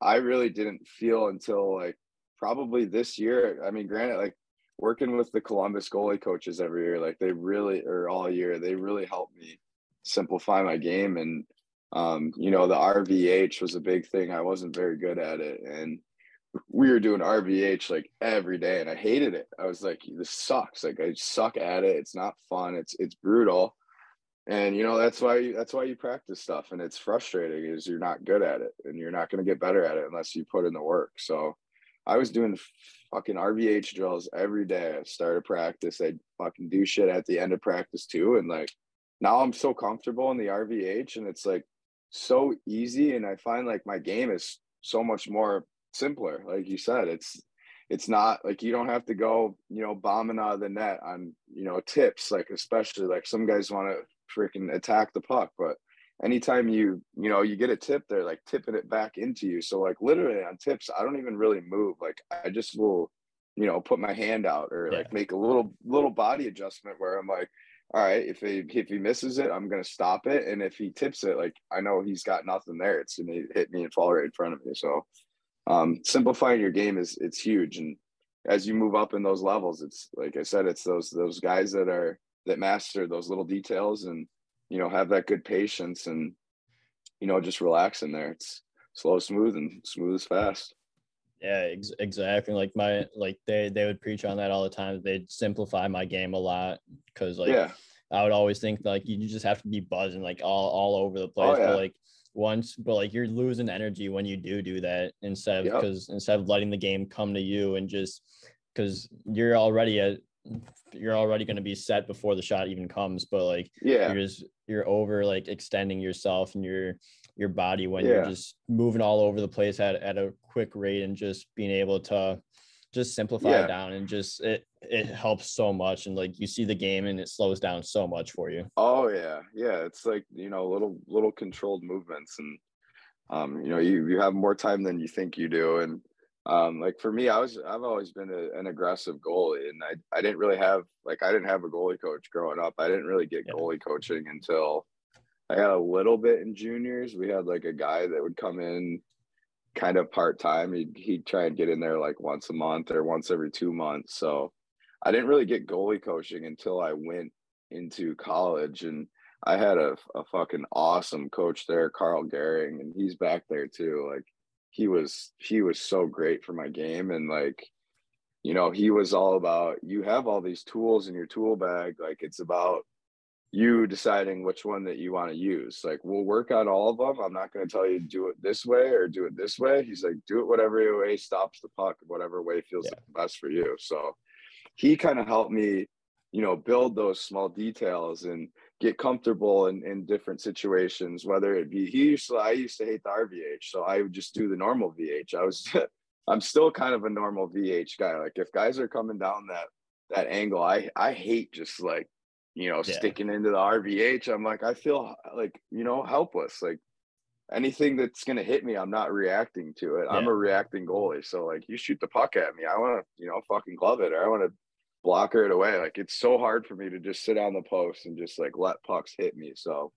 Speaker 2: I really didn't feel until like probably this year. I mean, granted, like working with the Columbus goalie coaches every year, like they really or all year, they really helped me simplify my game. And um, you know, the RVH was a big thing. I wasn't very good at it, and we were doing RVH like every day and I hated it. I was like, this sucks. Like I suck at it. It's not fun. It's it's brutal. And you know, that's why you, that's why you practice stuff and it's frustrating is you're not good at it and you're not going to get better at it unless you put in the work. So I was doing fucking RVH drills every day. I started practice. I'd fucking do shit at the end of practice too. And like now I'm so comfortable in the RVH and it's like so easy. And I find like my game is so much more simpler. Like you said, it's it's not like you don't have to go, you know, bombing out of the net on, you know, tips. Like especially like some guys want to freaking attack the puck, but anytime you, you know, you get a tip, they're like tipping it back into you. So like literally on tips, I don't even really move. Like I just will, you know, put my hand out or yeah. like make a little little body adjustment where I'm like, all right, if he if he misses it, I'm gonna stop it, and if he tips it, like I know he's got nothing there, it's gonna hit me and fall right in front of me. So um, simplifying your game is it's huge. And as you move up in those levels it's like i said it's those those guys that are that master those little details and you know have that good patience and you know just relax in there. It's slow smooth and smooth as fast.
Speaker 1: Yeah ex- exactly. Like my like they they would preach on that all the time. They'd simplify my game a lot because like yeah. I would always think like you just have to be buzzing like all all over the place. Oh, yeah. but like once, but like you're losing energy when you do do that instead of because yep. instead of letting the game come to you and just because you're already at you're already going to be set before the shot even comes but like
Speaker 2: yeah
Speaker 1: you're just you're over like extending yourself and your your body when yeah. you're just moving all over the place at, at a quick rate and just being able to just simplify yeah. it down and just it it helps so much and like you see the game and it slows down so much for you.
Speaker 2: Oh yeah. Yeah it's like you know little little controlled movements and um you know you you have more time than you think you do. And um like for me i was i've always been a, an aggressive goalie and i i didn't really have like i didn't have a goalie coach growing up. I didn't really get yeah. goalie coaching until i had a little bit in juniors. We had like a guy that would come in kind of part time. He'd, he'd try and get in there like once a month or once every two months. So I didn't really get goalie coaching until I went into college. And I had a, a fucking awesome coach there, Karl Goehring, and he's back there too. Like he was, he was so great for my game. And like, you know, he was all about you have all these tools in your tool bag. Like it's about you deciding which one that you want to use. Like we'll work on all of them. I'm not going to tell you do it this way or do it this way. He's like, do it whatever way stops the puck, whatever way feels yeah. best for you. So he kind of helped me, you know, build those small details and get comfortable in, in different situations, whether it be he used to, I used to hate the RVH. So I would just do the normal VH. I was I'm still kind of a normal VH guy. Like if guys are coming down that that angle, I I hate just like you know, yeah. sticking into the RVH. I'm like, I feel like, you know, helpless. Like, anything that's gonna hit me, I'm not reacting to it. Yeah. I'm a reacting goalie. So like you shoot the puck at me, I wanna, you know, fucking glove it or I wanna blocker it away. Like it's so hard for me to just sit on the post and just like let pucks hit me. So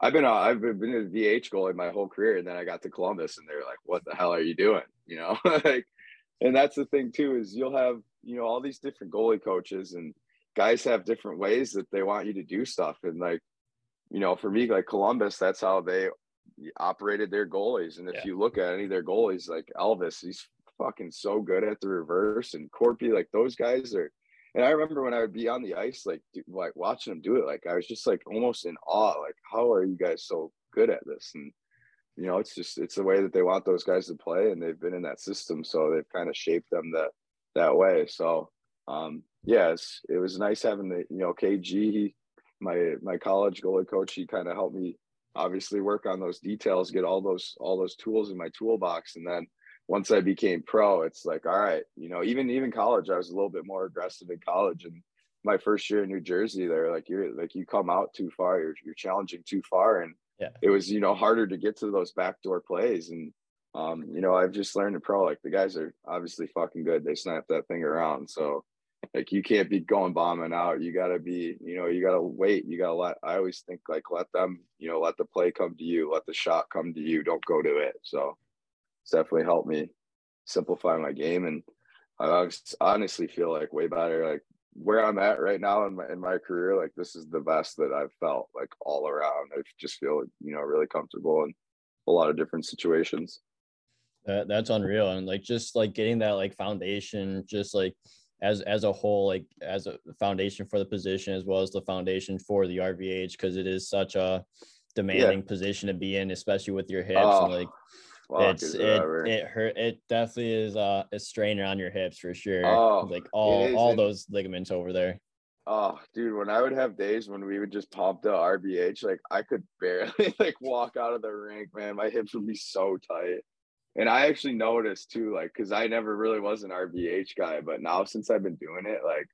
Speaker 2: I've been a, I've been a VH goalie my whole career, and then I got to Columbus, and they're like, "What the hell are you doing?" You know, like, and that's the thing too is you'll have you know all these different goalie coaches, and guys have different ways that they want you to do stuff, and like, you know, for me, like Columbus, that's how they operated their goalies, and if yeah. you look at any of their goalies, like Elvis, he's fucking so good at the reverse, and Korpi, like those guys are and I remember when I would be on the ice, like like watching them do it, like I was just like almost in awe. Like, how are you guys so good at this? And you know, it's just it's the way that they want those guys to play, and they've been in that system, so they've kind of shaped them that that way. So, um, yes, it was nice having the you know KG, my my college goalie coach. He kind of helped me obviously work on those details, get all those all those tools in my toolbox, and then once I became pro, it's like, all right, you know, even even college, I was a little bit more aggressive in college. And my first year in New Jersey, they're like, you're like you come out too far, you're you're challenging too far. And yeah. it was, you know, harder to get to those backdoor plays. And um, you know, I've just learned to pro, like the guys are obviously fucking good. They snap that thing around. So like you can't be going bombing out. You gotta be, you know, you gotta wait. You gotta let I always think like let them, you know, let the play come to you, let the shot come to you. Don't go to it. So it's definitely helped me simplify my game. And I honestly feel like way better. Like where I'm at right now in my in my career, like this is the best that I've felt like all around. I just feel you know really comfortable in a lot of different situations.
Speaker 1: That, that's unreal, and like just like getting that like foundation, just like as as a whole, like as a foundation for the position as well as the foundation for the RVH, because it is such a demanding yeah. position to be in, especially with your hips and like it's it, it hurt it definitely is uh a strainer on your hips for sure oh, like all all those ligaments over there.
Speaker 2: Oh dude when i would have days when we would just pump the rvh like i could barely like walk out of the rink man. My hips would be so tight and i actually noticed too like because i never really was an rvh guy but now since i've been doing it like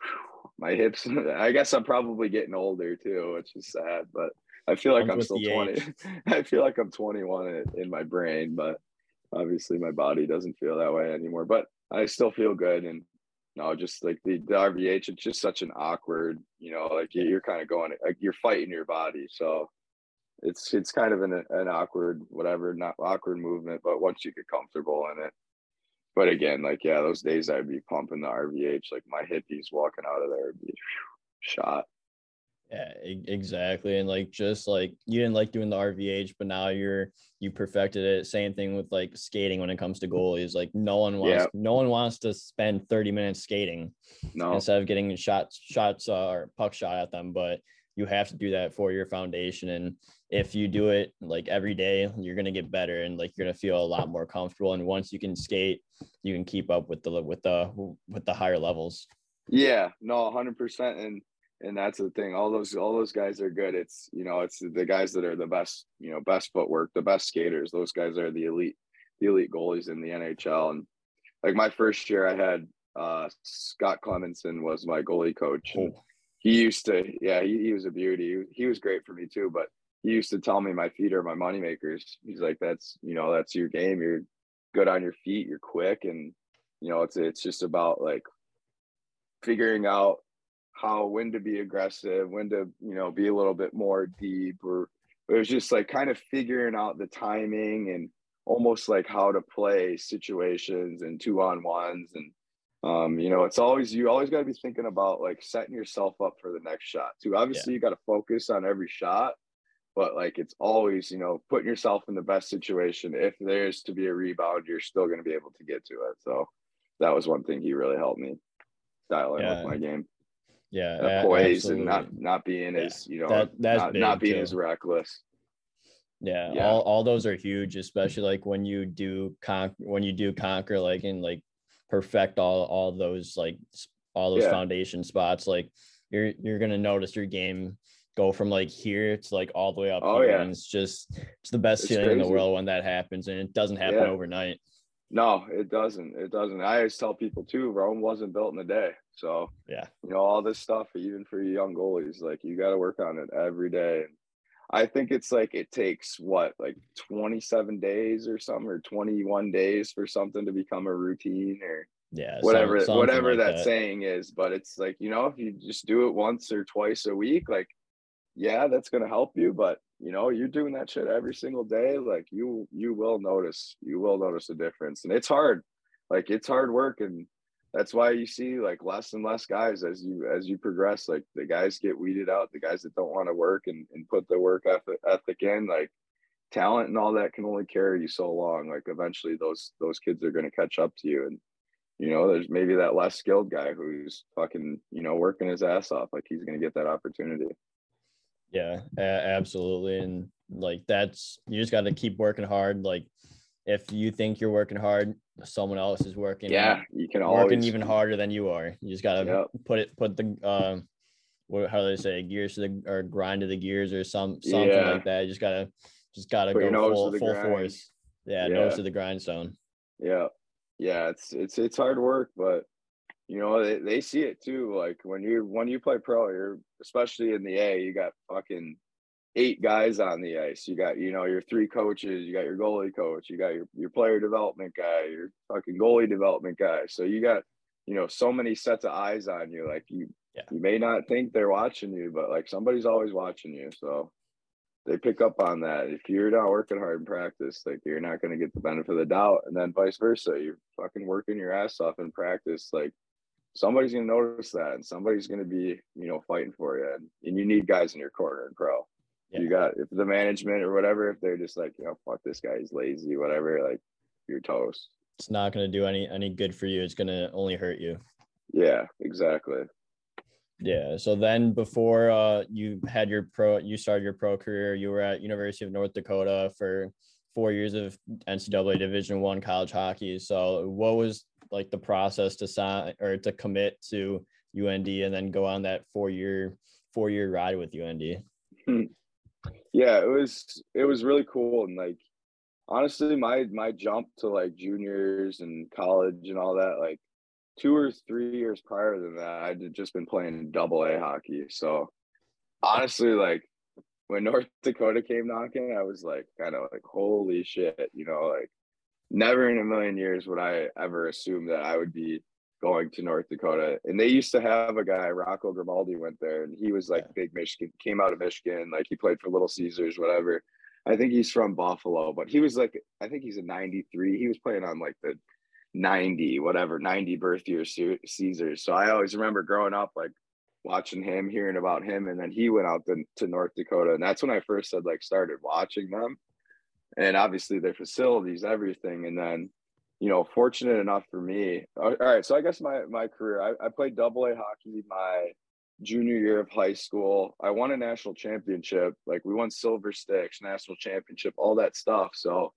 Speaker 2: my hips i guess i'm probably getting older too which is sad but I feel like I'm still 20. I feel like I'm 21 in, in my brain, but obviously my body doesn't feel that way anymore. But I still feel good. And no, just like the, the RVH, it's just such an awkward, you know, like you're kind of going, like you're fighting your body. So it's it's kind of an, an awkward, whatever, not awkward movement. But once you get comfortable in it, but again, like yeah, those days I'd be pumping the RVH, like my hippies walking out of there would be shot.
Speaker 1: Yeah, exactly. And like just like you didn't like doing the RVH, but now you're you perfected it. Same thing with like skating when it comes to goalies. Like no one wants yeah. no one wants to spend 30 minutes skating no. instead of getting shots shots uh, or puck shot at them. But you have to do that for your foundation. And if you do it like every day, you're gonna get better and like you're gonna feel a lot more comfortable. And once you can skate, you can keep up with the with the with the higher levels.
Speaker 2: Yeah, no, hundred percent. And and that's the thing all those all those guys are good it's you know it's the guys that are the best you know best footwork the best skaters those guys are the elite the elite goalies in the nhl and like my first year i had uh scott clemmensen was my goalie coach oh. he used to yeah he, he was a beauty he, he was great for me too but he used to tell me my feet are my money makers he's like that's you know that's your game. You're good on your feet. You're quick. And you know it's it's just about like figuring out how when to be aggressive, when to you know be a little bit more deep, or it was just like kind of figuring out the timing and almost like how to play situations and two on ones and um, you know, it's always you always got to be thinking about like setting yourself up for the next shot too. Obviously, yeah. you got to focus on every shot, but like it's always you know putting yourself in the best situation. If there's to be a rebound, you're still going to be able to get to it. So that was one thing he really helped me dial in yeah. with my game
Speaker 1: yeah
Speaker 2: uh, poise absolutely. and not not being yeah. as you know that, that's not, not being too. as reckless
Speaker 1: yeah, yeah, all, all those are huge especially like when you do con when you do conquer like and like perfect all all those like all those foundation spots like you're you're gonna notice your game go from like here to like all the way up
Speaker 2: oh here.
Speaker 1: yeah and it's just it's the best it's feeling crazy. in the world when that happens and it doesn't happen yeah. overnight
Speaker 2: no, it doesn't. It doesn't. I always tell people too, Rome wasn't built in a day. So
Speaker 1: yeah,
Speaker 2: you know, all this stuff, even for young goalies, like you got to work on it every day. I think it's like it takes what like 27 days or something or 21 days for something to become a routine or
Speaker 1: yeah,
Speaker 2: whatever whatever
Speaker 1: like
Speaker 2: that, saying is. But it's like you know if you just do it once or twice a week, like yeah, that's gonna help you. But you know you're doing that shit every single day, like you you will notice you will notice a difference, and it's hard. Like it's hard work and that's why you see like less and less guys as you as you progress like the guys get weeded out the guys that don't want to work and, and put the work ethic, ethic in like talent and all that can only carry you so long like eventually those those kids are going to catch up to you and you know there's maybe that less skilled guy who's fucking you know working his ass off like he's going to get that opportunity
Speaker 1: Yeah, absolutely. And like that's you just got to keep working hard. Like if you think you're working hard, someone else is working.
Speaker 2: yeah you can
Speaker 1: working
Speaker 2: always
Speaker 1: even harder than you are. You just gotta
Speaker 2: Yep.
Speaker 1: put it put the um what how do they say gears to the or grind to the gears or some something
Speaker 2: Yeah.
Speaker 1: like that. You just gotta just gotta
Speaker 2: Put
Speaker 1: go
Speaker 2: to
Speaker 1: full full
Speaker 2: grind.
Speaker 1: force. Yeah,
Speaker 2: Yeah.
Speaker 1: nose to the grindstone.
Speaker 2: Yeah. Yeah, it's it's it's hard work, but you know, they, they see it too. Like when you when you play pro, you're especially in the A, you got fucking eight guys on the ice. You got, you know, your three coaches, you got your goalie coach, you got your, your player development guy, your fucking goalie development guy. So you got, you know, so many sets of eyes on you. Like you
Speaker 1: Yeah.
Speaker 2: you may not think they're watching you, but like somebody's always watching you. So they pick up on that. If you're not working hard in practice, like you're not going to get the benefit of the doubt, and then vice versa. You're fucking working your ass off in practice. Like somebody's going to notice that, and somebody's going to be, you know, fighting for you. And, and you need guys in your corner in pro. You got if the management or whatever, if they're just like, you know, fuck this guy, he's lazy, whatever, like you're toast.
Speaker 1: It's not gonna do any any good for you. It's gonna only hurt you.
Speaker 2: Yeah, exactly.
Speaker 1: Yeah. So then before uh you had your pro you started your pro career, you were at University of North Dakota for four years of NCAA Division One college hockey. So what was like the process to sign or to commit to UND and then go on that four year four year ride with UND?
Speaker 2: yeah it was it was really cool and like honestly my my jump to like juniors and college and all that like two or three years prior than that i'd just been playing double a hockey so honestly like when north dakota came knocking i was like kind of like holy shit you know like never in a million years would i ever assume that i would be going to North Dakota. And they used to have a guy, Rocco Grimaldi, went there, and he was like
Speaker 1: Yeah.
Speaker 2: big Michigan, came out of Michigan, like he played for Little Caesars, whatever. I think he's from Buffalo, but he was like, I think he's a 93. He was playing on like the 90, whatever, 90 birth year Caesars. So I always remember growing up, like watching him, hearing about him. And then he went out to, to North Dakota. And that's when I first had like started watching them. And obviously their facilities, everything. And then you know, fortunate enough for me. All right, so I guess my my career, I, I played double A hockey my junior year of high school. I won a national championship. Like we won silver sticks, national championship, all that stuff. So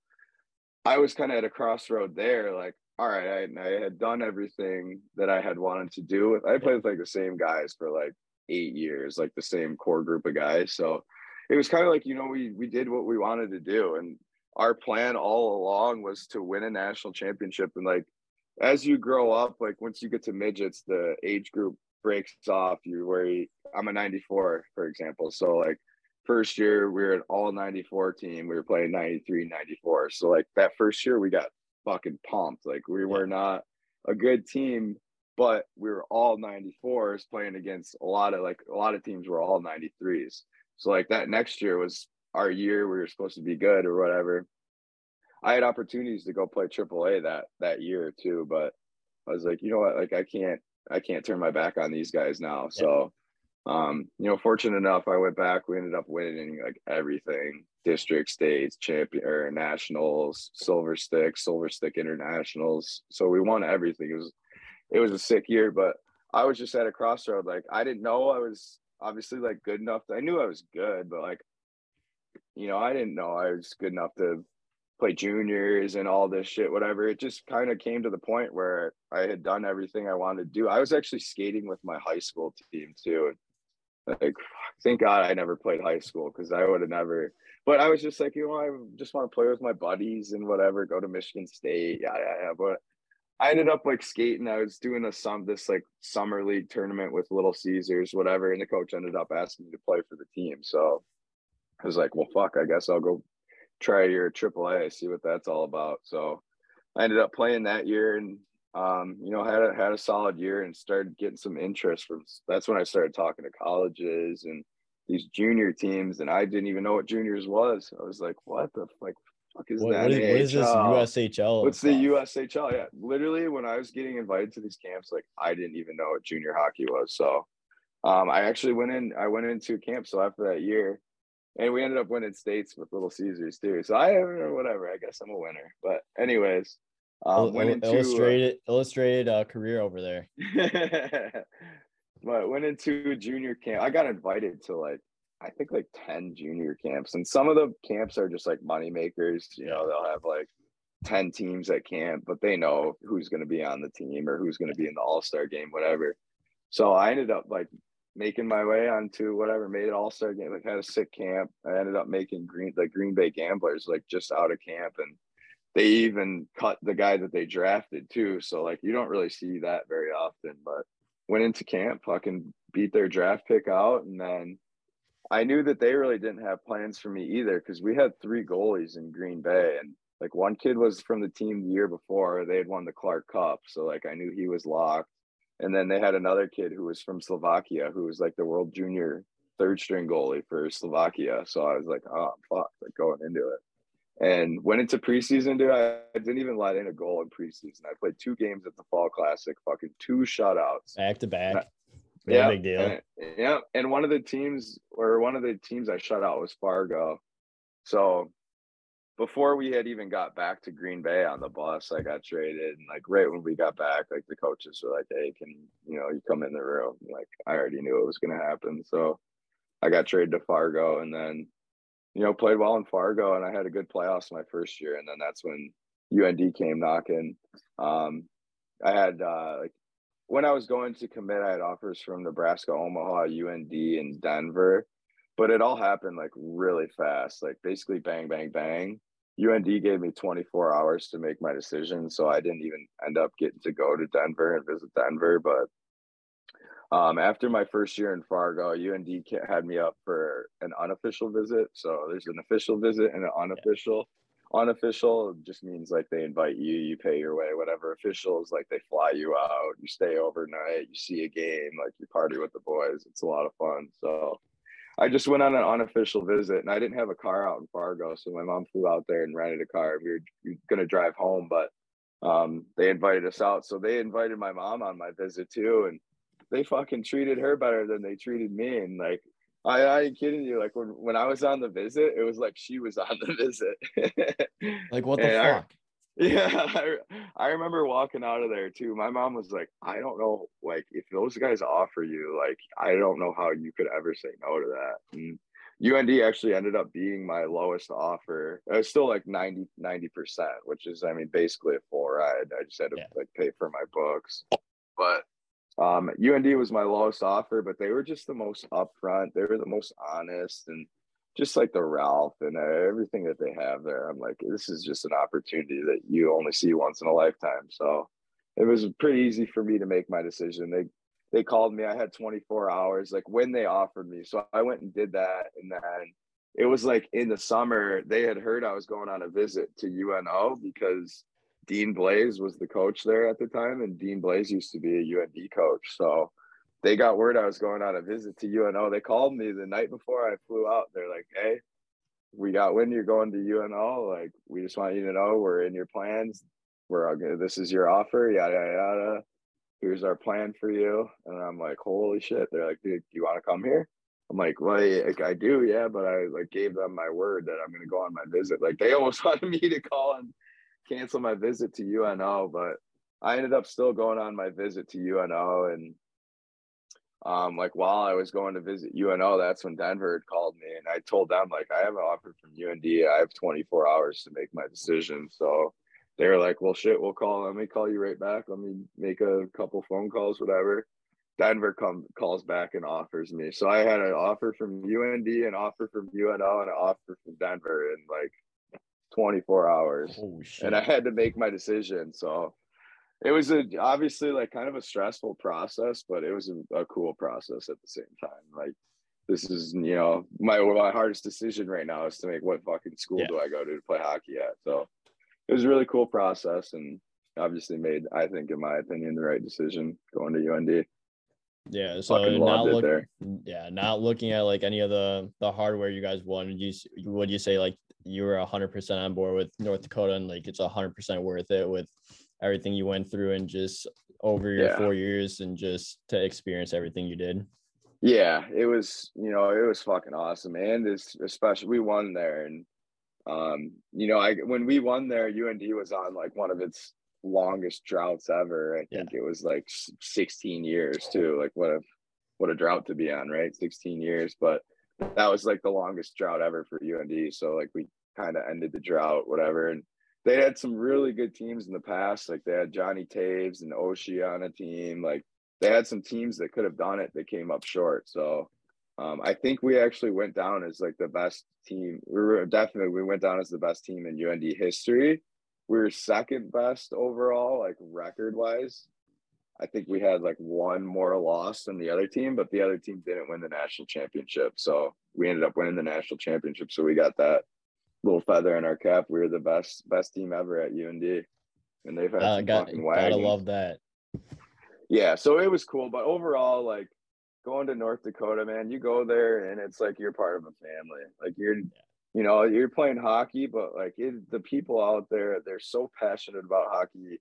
Speaker 2: I was kind of at a crossroad there. Like, all right, I, I had done everything that I had wanted to do. I played with like the same guys for like eight years, like the same core group of guys. So it was kind of like you know we we did what we wanted to do and our plan all along was to win a national championship. And like as you grow up like once you get to midgets the age group breaks off. You you, i'm a 94 for example. So like first year we were an all 94 team. We were playing 93 94 so like that first year we got fucking pumped. Like we were not a good team but we were all 94s playing against a lot of like a lot of teams were all 93s so like that next year was our year we were supposed to be good or whatever. I had opportunities to go play AAA that that year too, but I was like, you know what, like I can't I can't turn my back on these guys now. So um, you know, fortunate enough, I went back. We ended up winning like everything: district, states, champion, or nationals, silver stick, silver stick internationals. So we won everything. It was it was a sick year, but I was just at a crossroad. Like I didn't know I was obviously like good enough. I knew I was good, but like you know, I didn't know I was good enough to play juniors and all this shit, whatever. It just kind of came to the point where I had done everything I wanted to do. I was actually skating with my high school team too. Like, thank God I never played high school because I would have never. But I was just like, you know, I just want to play with my buddies and whatever, go to Michigan State, yeah, yeah, yeah. But I ended up like skating. I was doing a some this like summer league tournament with Little Caesars, whatever, and the coach ended up asking me to play for the team. So I was like, well, fuck, I guess I'll go try your AAA, see what that's all about. So I ended up playing that year and um, you know, had a had a solid year and started getting some interest from that's when I started talking to colleges and these junior teams and I didn't even know what juniors was. I was like, what the like fuck is
Speaker 1: What,
Speaker 2: that?
Speaker 1: what, is, what is this USHL?
Speaker 2: What's the? USHL? Yeah, literally, when I was getting invited to these camps, like I didn't even know what junior hockey was. So, um, I actually went in. I went into a camp. So after that year, and we ended up winning states with Little Caesars too. So I whatever. I guess I'm a winner. But anyways, um, went into
Speaker 1: illustrated illustrated uh, career over there.
Speaker 2: but went into junior camp. I got invited to like I think like 10 junior camps. And some of the camps are just like money makers. You know, they'll have like 10 teams at camp, but they know who's going to be on the team or who's going to be in the all star game, whatever. So I ended up like making my way onto whatever, made it all star game, like had a sick camp. I ended up making Green, the Green Bay Gamblers, like just out of camp. And they even cut the guy that they drafted too. So like you don't really see that very often, but went into camp, fucking beat their draft pick out. And then I knew that they really didn't have plans for me either because we had three goalies in Green Bay, and like one kid was from the team the year before. They had won the Clark Cup, so like I knew he was locked. And then they had another kid who was from Slovakia, who was like the world junior third string goalie for Slovakia. So I was like, oh fuck, like going into it. And went into preseason, dude. I, I didn't even let in a goal in preseason. I played two games at the Fall Classic, fucking two shutouts.
Speaker 1: Back to back.
Speaker 2: Yeah,
Speaker 1: big deal.
Speaker 2: And, yeah, and one of the teams or one of the teams I shut out was Fargo. So before we had even got back to Green Bay on the bus, I got traded. And like right when we got back, like the coaches were like, Hey, can you know, you come in the room? Like I already knew it was gonna happen. So I got traded to Fargo and then, you know, played well in Fargo and I had a good playoffs my first year. And then that's when UND came knocking. Um I had uh like when I was going to commit, I had offers from Nebraska, Omaha, UND, and Denver, but it all happened like really fast, like basically bang, bang, bang. UND gave me 24 hours to make my decision, so I didn't even end up getting to go to Denver and visit Denver. But um, after my first year in Fargo, UND had me up for an unofficial visit. So there's an official visit and an unofficial unofficial just means like they invite you you pay your way whatever officials like they fly you out you stay overnight you see a game like you party with the boys it's a lot of fun so i just went on an unofficial visit and i didn't have a car out in fargo so my mom flew out there and rented a car we were, we were going to drive home but um, they invited us out so they invited my mom on my visit too and they fucking treated her better than they treated me and like I, I ain't kidding you. Like when, when I was on the visit, it was like she was on the visit.
Speaker 1: like what the and fuck?
Speaker 2: Yeah, I, I remember walking out of there too. My mom was like, I don't know, like if those guys offer you, like I don't know how you could ever say no to that. And UND actually ended up being my lowest offer. It was still like 90 percent, which is I mean basically a full ride. I just had to yeah. like pay for my books, but um, UND was my lowest offer, but they were just the most upfront. They were the most honest and just like the Ralph and uh, everything that they have there. I'm like, this is just an opportunity that you only see once in a lifetime. So it was pretty easy for me to make my decision. They they called me. I had 24 hours, like when they offered me. So I went and did that, and then it was like in the summer. They had heard I was going on a visit to UNO because Dean Blais was the coach there at the time, and Dean Blais used to be a UND coach. So they got word I was going on a visit to UNO. They called me the night before I flew out. They're like, "Hey, we got when you're going to UNO. Like, we just want you to know we're in your plans. We're uh, good. This is your offer. Yada yada yada. Here's our plan for you." And I'm like, "Holy shit!" They're like, "Dude, do you want to come here?" I'm like, well, like, I do, yeah, but I like gave them my word that I'm gonna go on my visit. Like they almost wanted me to call and cancel my visit to UNO, but I ended up still going on my visit to UNO. And um, like while I was going to visit UNO, that's when Denver had called me and I told them like I have an offer from UND. I have 24 hours to make my decision. So they were like, well, shit, we'll call. Let me call you right back. Let me make a couple phone calls, whatever. Denver come calls back and offers me. So I had an offer from UND, an offer from UNO, and an offer from Denver in like 24 hours and i had to make my decision so it was a obviously like kind of a stressful process but it was a, a, cool process at the same time like this is you know my my hardest decision right now is to make what fucking school
Speaker 1: Yeah.
Speaker 2: do I go to to play hockey at. So it was a really cool process and obviously made I think in my opinion the right decision going to UND.
Speaker 1: Yeah, so
Speaker 2: Fucking
Speaker 1: not look, yeah, not looking at like any of the the hardware you guys won. You would you say like you were hundred percent on board with North Dakota and like it's hundred percent worth it with everything you went through and just over your
Speaker 2: Yeah.
Speaker 1: four years and just to experience everything you did.
Speaker 2: Yeah, it was, you know, it was fucking awesome. And it's especially we won there and um, you know, I when we won there, UND was on like one of its longest droughts ever. I
Speaker 1: Yeah.
Speaker 2: think it was like 16 years too. Like what a what a drought to be on, right? 16 years, but that was like the longest drought ever for UND. So like we kind of ended the drought, whatever. And they had some really good teams in the past. Like they had Johnny Toews and Oceana team. Like they had some teams that could have done it that came up short. So um, I think we actually went down as like the best team. We were definitely we went down as the best team in UND history. We were second best overall, like record wise. I think we had like one more loss than the other team, but the other team didn't win the national championship. So we ended up winning the national championship. So we got that little feather in our cap. We were the best best team ever at UND, and they've had
Speaker 1: Uh,
Speaker 2: some
Speaker 1: got
Speaker 2: fucking
Speaker 1: gotta love that.
Speaker 2: yeah so it was cool but overall like going to north dakota man you go there and it's like you're part of a family like you're you know you're playing hockey but like it, the people out there they're so passionate about hockey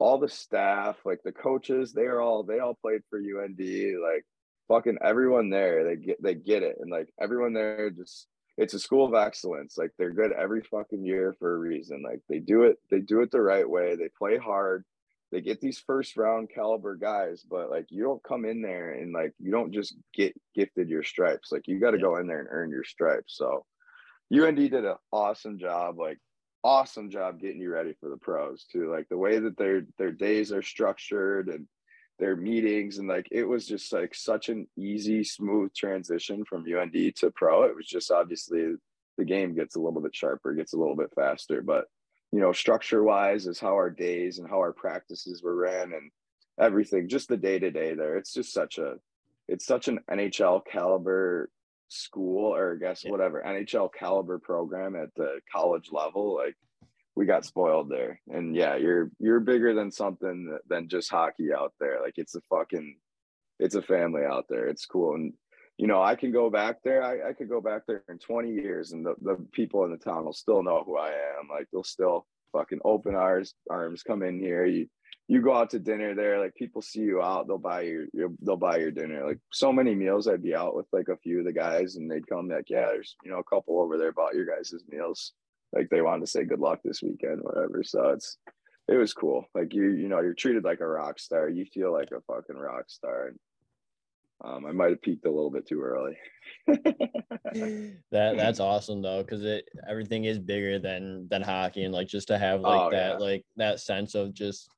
Speaker 2: all the staff like the coaches they're all they all played for und like fucking everyone there they get they get it and like everyone there just it's a school of excellence like they're good every fucking year for a reason like they do it they do it the right way they play hard they get these first round caliber guys, but like you don't come in there and like you don't just get gifted your stripes. Like you got to
Speaker 1: Yeah.
Speaker 2: go in there and earn your stripes. So UND did an awesome job, like awesome job getting you ready for the pros too. Like the way that their their days are structured and their meetings and like it was just like such an easy, smooth transition from UND to pro. It was just obviously the game gets a little bit sharper, gets a little bit faster, but you know, structure wise is how our days and how our practices were ran and everything, just the day to day there. It's just such a, it's such an NHL caliber school or I guess
Speaker 1: Yeah.
Speaker 2: whatever NHL caliber program at the college level. Like we got spoiled there. And yeah, you're, you're bigger than something than just hockey out there. Like it's a fucking, it's a family out there. It's cool. And you know, I can go back there. I, I could go back there in 20 years and the, the people in the town will still know who I am. Like they'll still fucking open arms, arms come in here. You, you go out to dinner there, like people see you out, they'll buy your, your they'll buy your dinner. Like so many meals, I'd be out with like a few of the guys and they'd come like, yeah, there's, you know, a couple over there bought your guys' meals. Like they wanted to say good luck this weekend, whatever. So it's, it was cool. Like you, you know, you're treated like a rock star. You feel like a fucking rock star. And um, I might have peaked a little bit too early.
Speaker 1: that that's awesome though because it everything is bigger than than hockey and like just to have like
Speaker 2: Oh,
Speaker 1: that
Speaker 2: yeah.
Speaker 1: like that sense of just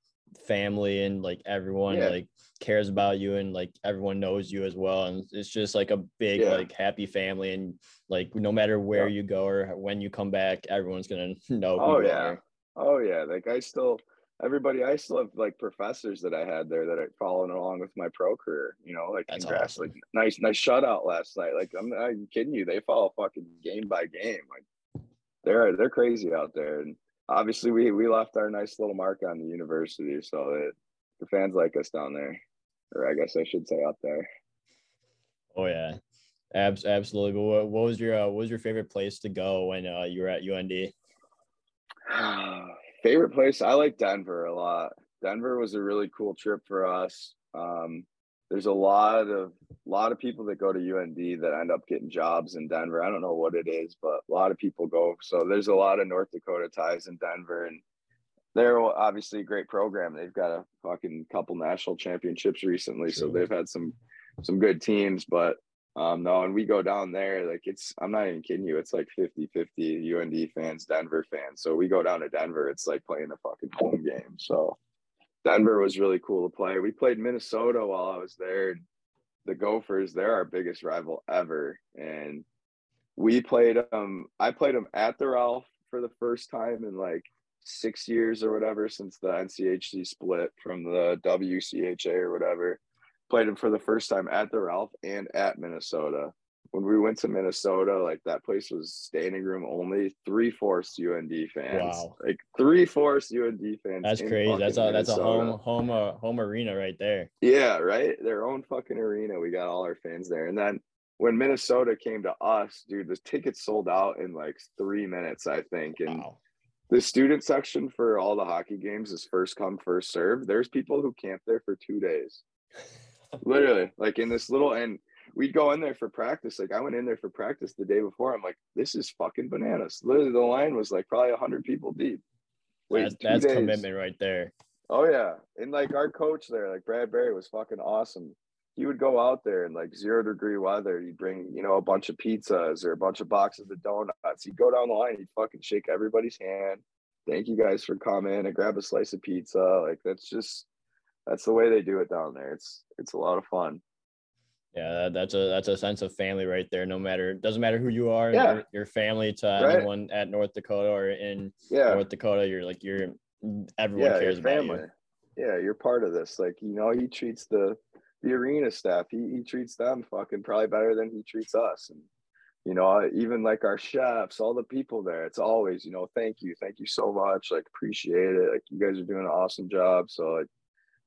Speaker 1: family and like everyone
Speaker 2: Yeah.
Speaker 1: like cares about you and like everyone knows you as well and it's just like a big
Speaker 2: Yeah.
Speaker 1: like happy family and like no matter where
Speaker 2: Yeah.
Speaker 1: you go or when you come back everyone's gonna know
Speaker 2: Oh yeah.
Speaker 1: are.
Speaker 2: Oh yeah. Like I still everybody I still have like professors that I had there that are following along with my pro career, you know, like
Speaker 1: That's
Speaker 2: congrats,
Speaker 1: awesome.
Speaker 2: like nice, nice shutout last night. Like I'm not kidding you. They follow fucking game by game. Like they're they're crazy out there. And obviously we we left our nice little mark on the university. So it, the fans like us down there. Or I guess I should say up there.
Speaker 1: oh yeah Abs- absolutely but what, what was your uh, what was your favorite place to go when uh, you were at und
Speaker 2: Favorite place? I like Denver a lot. Denver was a really cool trip for us. Um, there's a lot of lot of people that go to UND that end up getting jobs in Denver. I don't know what it is, but a lot of people go. So there's a lot of North Dakota ties in Denver, and they're obviously a great program. They've got a fucking couple national championships recently, so they've had some some good teams. But um, no, and we go down there, like it's, I'm not even kidding you. It's like 50 50 UND fans, Denver fans. So we go down to Denver. It's like playing a fucking home game. So Denver was really cool to play. We played Minnesota while I was there. The Gophers, they're our biggest rival ever. And we played um I played them at the Ralph for the first time in like six years or whatever since the NCHC split from the WCHA or whatever. Played them for the first time at the Ralph and at Minnesota. When we went to Minnesota, like that place was standing room only, three fourths UND fans. Wow. Like three fourths UND fans.
Speaker 1: That's crazy. That's a that's a home home uh, home arena right there.
Speaker 2: Yeah, right. Their own fucking arena. We got all our fans there. And then when Minnesota came to us, dude, the tickets sold out in like three minutes, I think. And wow. the student section for all the hockey games is first come, first serve. There's people who camp there for two days. Literally, like in this little and we'd go in there for practice. Like I went in there for practice the day before. I'm like, this is fucking bananas. Literally, the line was like probably hundred people deep.
Speaker 1: Wait, that's, that's commitment right there.
Speaker 2: Oh yeah, and like our coach there, like Brad Berry, was fucking awesome. He would go out there in like zero degree weather. He'd bring you know a bunch of pizzas or a bunch of boxes of donuts. He'd go down the line. He'd fucking shake everybody's hand. Thank you guys for coming and grab a slice of pizza. Like that's just that's the way they do it down there. It's it's a lot of fun.
Speaker 1: Yeah, that's a that's a sense of family right there. No matter doesn't matter who you are, yeah. your, your family to right. anyone at North Dakota or in yeah. North Dakota, you're like you're everyone yeah, cares about you.
Speaker 2: Yeah, you're part of this. Like you know, he treats the the arena staff. He he treats them fucking probably better than he treats us. And you know, even like our chefs, all the people there. It's always you know, thank you, thank you so much. Like appreciate it. Like you guys are doing an awesome job. So like,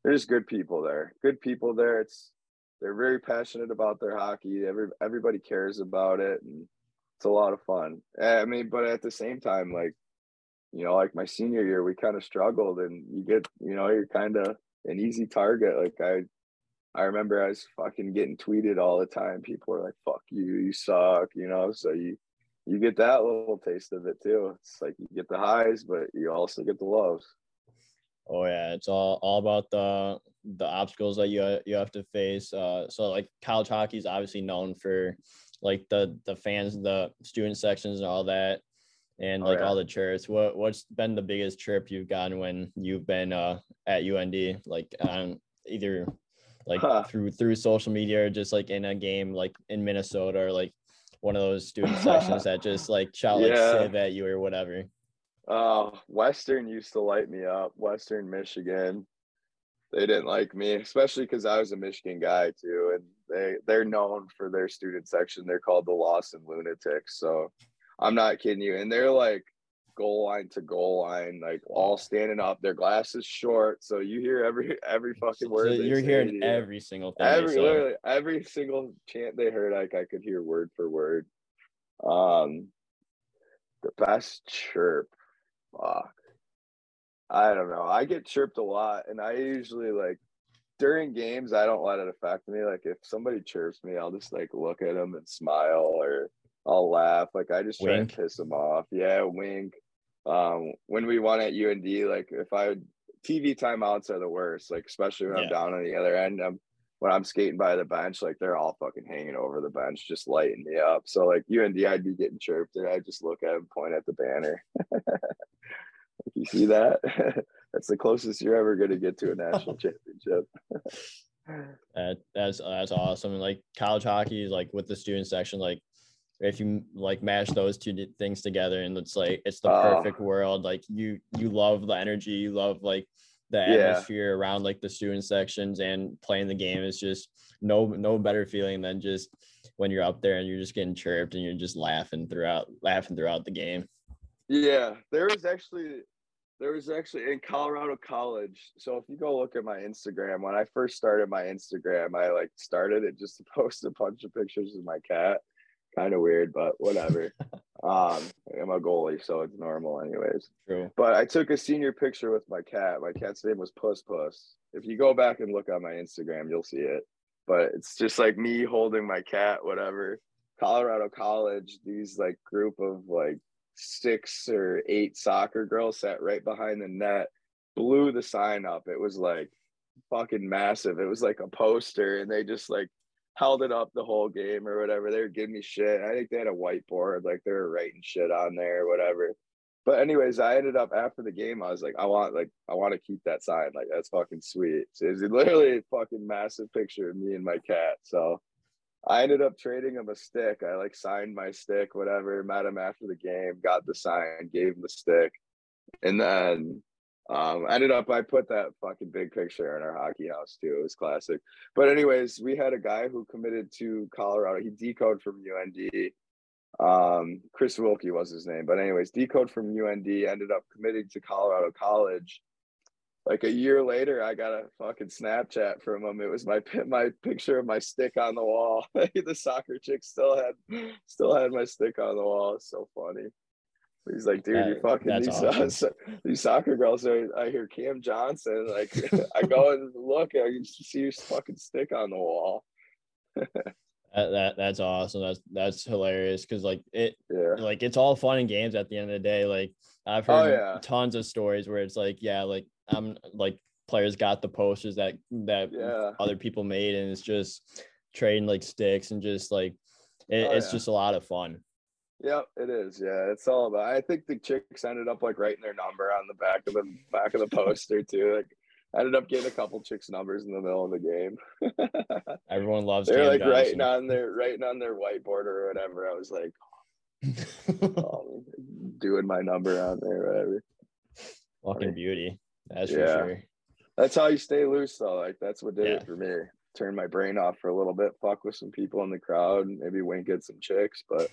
Speaker 2: there's good people there. Good people there. It's they're very passionate about their hockey. Every everybody cares about it, and it's a lot of fun. Eh, I mean, but at the same time, like you know, like my senior year, we kind of struggled, and you get, you know, you're kind of an easy target. Like I, I remember I was fucking getting tweeted all the time. People were like, "Fuck you, you suck," you know. So you, you get that little taste of it too. It's like you get the highs, but you also get the lows.
Speaker 1: Oh yeah, it's all all about the the obstacles that you you have to face. Uh, so like college hockey is obviously known for like the the fans, the student sections, and all that, and oh, like oh, yeah. all the trips. What what's been the biggest trip you've gotten when you've been uh, at UND? Like on either like huh. through through social media or just like in a game like in Minnesota or like one of those student sections that just like shout like yeah. Civ at you or whatever.
Speaker 2: Uh, Western used to light me up. Western Michigan, they didn't like me, especially because I was a Michigan guy too, and they they're known for their student section. They're called the Lawson Lunatics. So I'm not kidding you. And they're like goal line to goal line, like all standing up. Their glasses short, so you hear every every fucking word.
Speaker 1: So you're hearing every single thing.
Speaker 2: Every literally every single chant they heard, like I could hear word for word. Um, the best chirp fuck. I don't know. I get chirped a lot, and I usually like during games. I don't let it affect me. Like if somebody chirps me, I'll just like look at them and smile, or I'll laugh. Like I just try wink. and piss them off. Yeah, wink. Um, when we won at UND, like if I TV timeouts are the worst. Like especially when yeah. I'm down on the other end, I'm when I'm skating by the bench, like they're all fucking hanging over the bench, just lighting me up. So like UND, I'd be getting chirped, and I just look at them, point at the banner. you see that? that's the closest you're ever going to get to a national championship.
Speaker 1: that, that's that's awesome. And like college hockey is like with the student section, like if you like mash those two things together, and it's like it's the oh. perfect world. Like you you love the energy, you love like the atmosphere yeah. around like the student sections and playing the game is just no no better feeling than just when you're up there and you're just getting chirped and you're just laughing throughout laughing throughout the game.
Speaker 2: Yeah, there was actually there was actually in Colorado College. So if you go look at my Instagram, when I first started my Instagram, I like started it just to post a bunch of pictures of my cat. Kind of weird, but whatever. um, I'm a goalie, so it's normal, anyways.
Speaker 1: True.
Speaker 2: But I took a senior picture with my cat. My cat's name was Puss Puss. If you go back and look on my Instagram, you'll see it. But it's just like me holding my cat, whatever. Colorado College, these like group of like six or eight soccer girls sat right behind the net, blew the sign up. It was like fucking massive. It was like a poster, and they just like held it up the whole game or whatever. They were giving me shit. I think they had a whiteboard, like they were writing shit on there or whatever. But anyways, I ended up after the game, I was like, I want like I want to keep that sign. Like that's fucking sweet. So it's literally a fucking massive picture of me and my cat. So I ended up trading him a stick. I like signed my stick, whatever, met him after the game, got the sign, gave him the stick. And then Um, ended up, I put that fucking big picture in our hockey house too. It was classic. But anyways, we had a guy who committed to Colorado. He decoded from UND. Um, Chris Wilkie was his name. But anyways, decode from UND ended up committing to Colorado College. Like a year later, I got a fucking Snapchat from him. It was my my picture of my stick on the wall. the soccer chick still had still had my stick on the wall. It's so funny. He's like, dude, you fucking these, awesome. uh, these soccer girls are. I hear Cam Johnson. Like, I go and look, and I see your fucking stick on the wall.
Speaker 1: that, that that's awesome. That's that's hilarious because like it, yeah. like it's all fun and games at the end of the day. Like I've oh, heard oh, yeah. tons of stories where it's like, yeah, like I'm like players got the posters that that yeah. other people made, and it's just trading like sticks and just like it, oh, it's yeah. just a lot of fun.
Speaker 2: Yep, it is. Yeah, it's all about. I think the chicks ended up like writing their number on the back of the back of the poster too. Like, I ended up getting a couple chicks' numbers in the middle of the game.
Speaker 1: Everyone loves.
Speaker 2: They're like Johnson. writing on their writing on their whiteboard or whatever. I was like, oh, doing my number on there, whatever.
Speaker 1: Fucking beauty. That's yeah. for sure.
Speaker 2: That's how you stay loose, though. Like that's what did yeah. it for me. Turn my brain off for a little bit, fuck with some people in the crowd, maybe wink at some chicks, but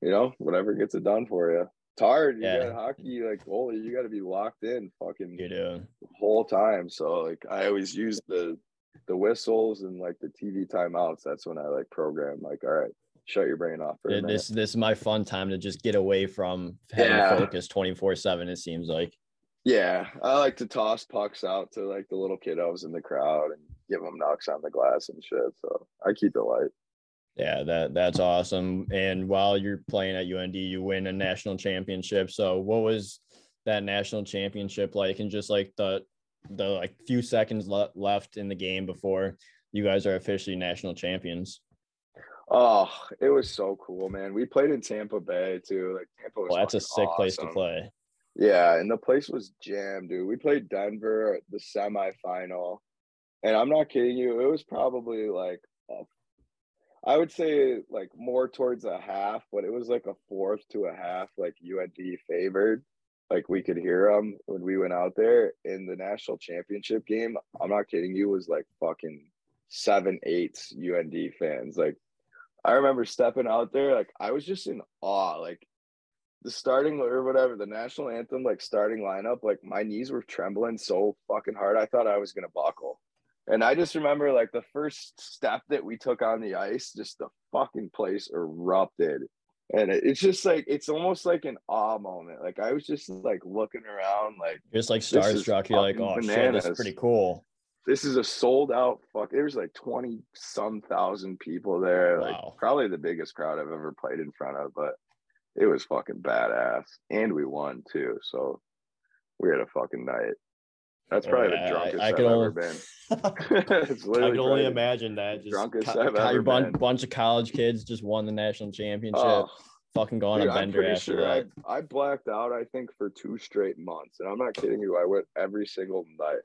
Speaker 2: you know, whatever gets it done for you. It's hard. You yeah. got hockey like goalie, you got to be locked in, fucking
Speaker 1: you do.
Speaker 2: the whole time. So like, I always use the the whistles and like the TV timeouts. That's when I like program. Like, all right, shut your brain off.
Speaker 1: For this this is my fun time to just get away from having yeah. focus twenty four seven. It seems like.
Speaker 2: Yeah, I like to toss pucks out to like the little kiddos in the crowd and give them knocks on the glass and shit. So I keep it light.
Speaker 1: Yeah, that that's awesome. And while you're playing at UND, you win a national championship. So what was that national championship like? And just like the the like few seconds le- left in the game before you guys are officially national champions.
Speaker 2: Oh, it was so cool, man. We played in Tampa Bay too. Like Tampa was well,
Speaker 1: that's a sick awesome. place to play.
Speaker 2: Yeah, and the place was jammed, dude. We played Denver the semifinal, and I'm not kidding you. It was probably like a I would say like more towards a half, but it was like a fourth to a half, like UND favored. Like we could hear them when we went out there in the national championship game. I'm not kidding you, was like fucking seven eights UND fans. Like I remember stepping out there, like I was just in awe. Like the starting or whatever, the national anthem, like starting lineup, like my knees were trembling so fucking hard. I thought I was gonna buckle. And I just remember like the first step that we took on the ice, just the fucking place erupted. And it's just like it's almost like an awe moment. Like I was just like looking around, like
Speaker 1: just like starstruck. You're like, oh bananas. shit, this is pretty cool.
Speaker 2: This is a sold out fuck. There was like twenty some thousand people there. Wow. Like probably the biggest crowd I've ever played in front of. But it was fucking badass, and we won too. So we had a fucking night. That's oh, probably the drunkest I, I I've only, ever been.
Speaker 1: I can only imagine that. Just drunkest co- I've ever been. bunch of college kids just won the national championship. Oh, fucking going dude, a bender after sure that.
Speaker 2: I, I blacked out. I think for two straight months, and I'm not kidding you. I went every single night.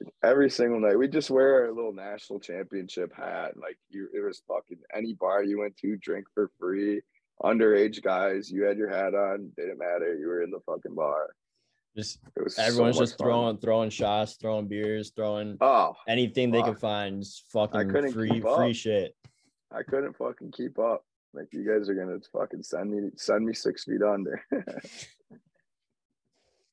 Speaker 2: Like, every single night, we just wear our little national championship hat. Like you, it was fucking any bar you went to, drink for free. Underage guys, you had your hat on. Didn't matter. You were in the fucking bar.
Speaker 1: Just everyone's so just throwing fun. throwing shots, throwing beers, throwing oh anything fuck. they could find. Just fucking free free shit.
Speaker 2: I couldn't fucking keep up. Like you guys are gonna fucking send me send me six feet under.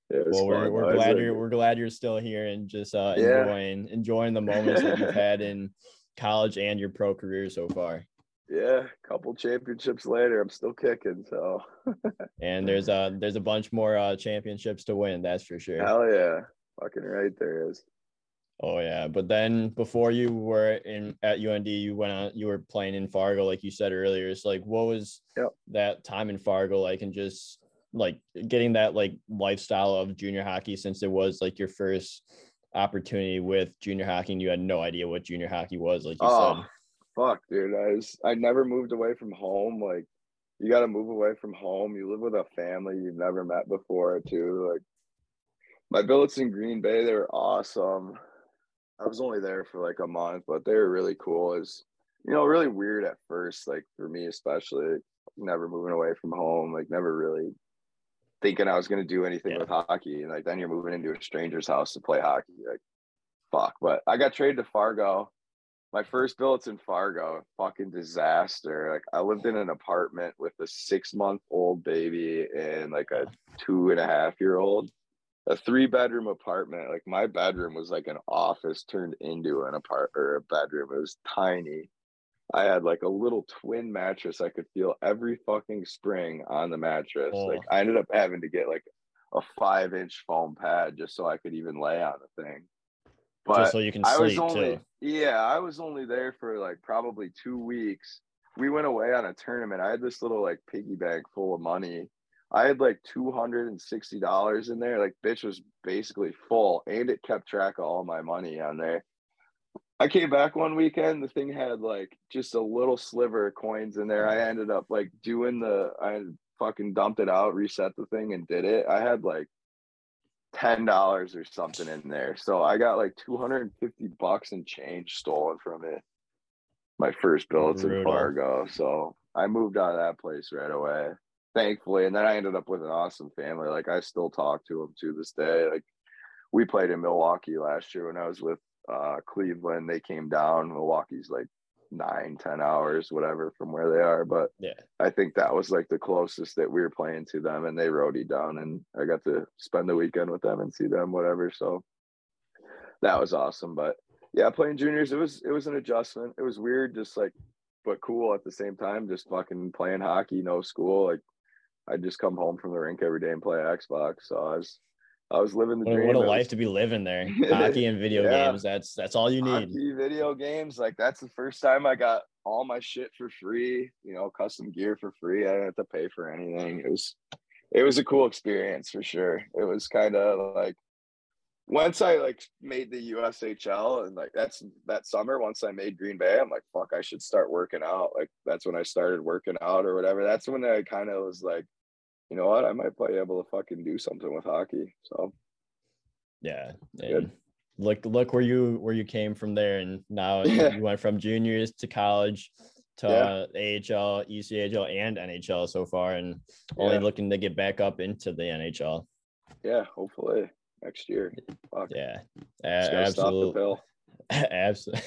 Speaker 1: Well, we're, we're glad like, you're we're glad you're still here and just uh, yeah. enjoying enjoying the moments that you've had in college and your pro career so far
Speaker 2: yeah, a couple championships later, I'm still kicking. So,
Speaker 1: and there's a there's a bunch more uh, championships to win. That's for sure.
Speaker 2: Hell yeah, fucking right there is.
Speaker 1: Oh yeah, but then before you were in at UND, you went on. You were playing in Fargo, like you said earlier. It's like, what was yep. that time in Fargo like, and just like getting that like lifestyle of junior hockey since it was like your first opportunity with junior hockey, and you had no idea what junior hockey was, like you oh. said
Speaker 2: fuck, dude. I was I never moved away from home. Like you got to move away from home. You live with a family you've never met before, too. Like my billets in Green Bay, they were awesome. I was only there for like a month, but they were really cool. Is you know really weird at first, like for me especially. Never moving away from home, like never really thinking I was gonna do anything
Speaker 1: Yeah.
Speaker 2: with hockey. And like then you're moving into a stranger's house to play hockey. Like fuck. But I got traded to Fargo. My first billets in Fargo, fucking disaster. Like I lived in an apartment with a six month old baby and like a two and a half year old. A three bedroom apartment. Like my bedroom was like an office turned into an apart or a bedroom. It was tiny. I had like a little twin mattress I could feel every fucking spring on the mattress.
Speaker 1: Oh.
Speaker 2: Like I ended up having to get like a five inch foam pad just so I could even lay on the thing. But
Speaker 1: just so you can
Speaker 2: I was only
Speaker 1: too.
Speaker 2: yeah, I was only there for like probably two weeks. We went away on a tournament. I had this little like piggy bank full of money. I had like two hundred and sixty dollars in there. Like bitch was basically full, and it kept track of all my money on there. I came back one weekend. The thing had like just a little sliver of coins in there. I ended up like doing the. I fucking dumped it out, reset the thing, and did it. I had like ten dollars or something in there. So I got like two hundred and fifty bucks in change stolen from it. My first billets in. Fargo. So I moved out of that place right away. Thankfully. And then I ended up with an awesome family. Like I still talk to them to this day. Like we played in Milwaukee last year when I was with uh Cleveland. They came down. Milwaukee's like nine, ten hours, whatever, from where they are. But
Speaker 1: Yeah.
Speaker 2: I think that was like the closest that we were playing to them, and they roadie down, and I got to spend the weekend with them and see them, whatever. So that was awesome. But yeah, playing juniors, it was it was an adjustment. It was weird, just like, but cool at the same time. Just fucking playing hockey, no school. Like I'd just come home from the rink every day and play Xbox. So I was I was living the
Speaker 1: What,
Speaker 2: dream.
Speaker 1: what a
Speaker 2: was-
Speaker 1: life to be living there. Hockey and video
Speaker 2: Yeah.
Speaker 1: games. That's that's all you need.
Speaker 2: hockey, video games. Like that's the first time I got all my shit for free. You know, custom gear for free. I didn't have to pay for anything. It was, it was a cool experience for sure. It was kind of like once I like made the USHL and like that's that summer. Once I made Green Bay, I'm like, fuck, I should start working out. Like that's when I started working out or whatever. That's when I kind of was like, you know what, I might be able to fucking do something with hockey. So
Speaker 1: Yeah.
Speaker 2: Good.
Speaker 1: Look look where you where you came from there and now
Speaker 2: Yeah.
Speaker 1: you went from juniors to college to
Speaker 2: Yeah.
Speaker 1: uh, AHL, ECHL and NHL so far and only
Speaker 2: Yeah.
Speaker 1: looking to get back up into the NHL.
Speaker 2: yeah, hopefully next year. Fuck.
Speaker 1: Yeah.
Speaker 2: Just
Speaker 1: A-
Speaker 2: gotta stop the
Speaker 1: absolutely. Absolutely.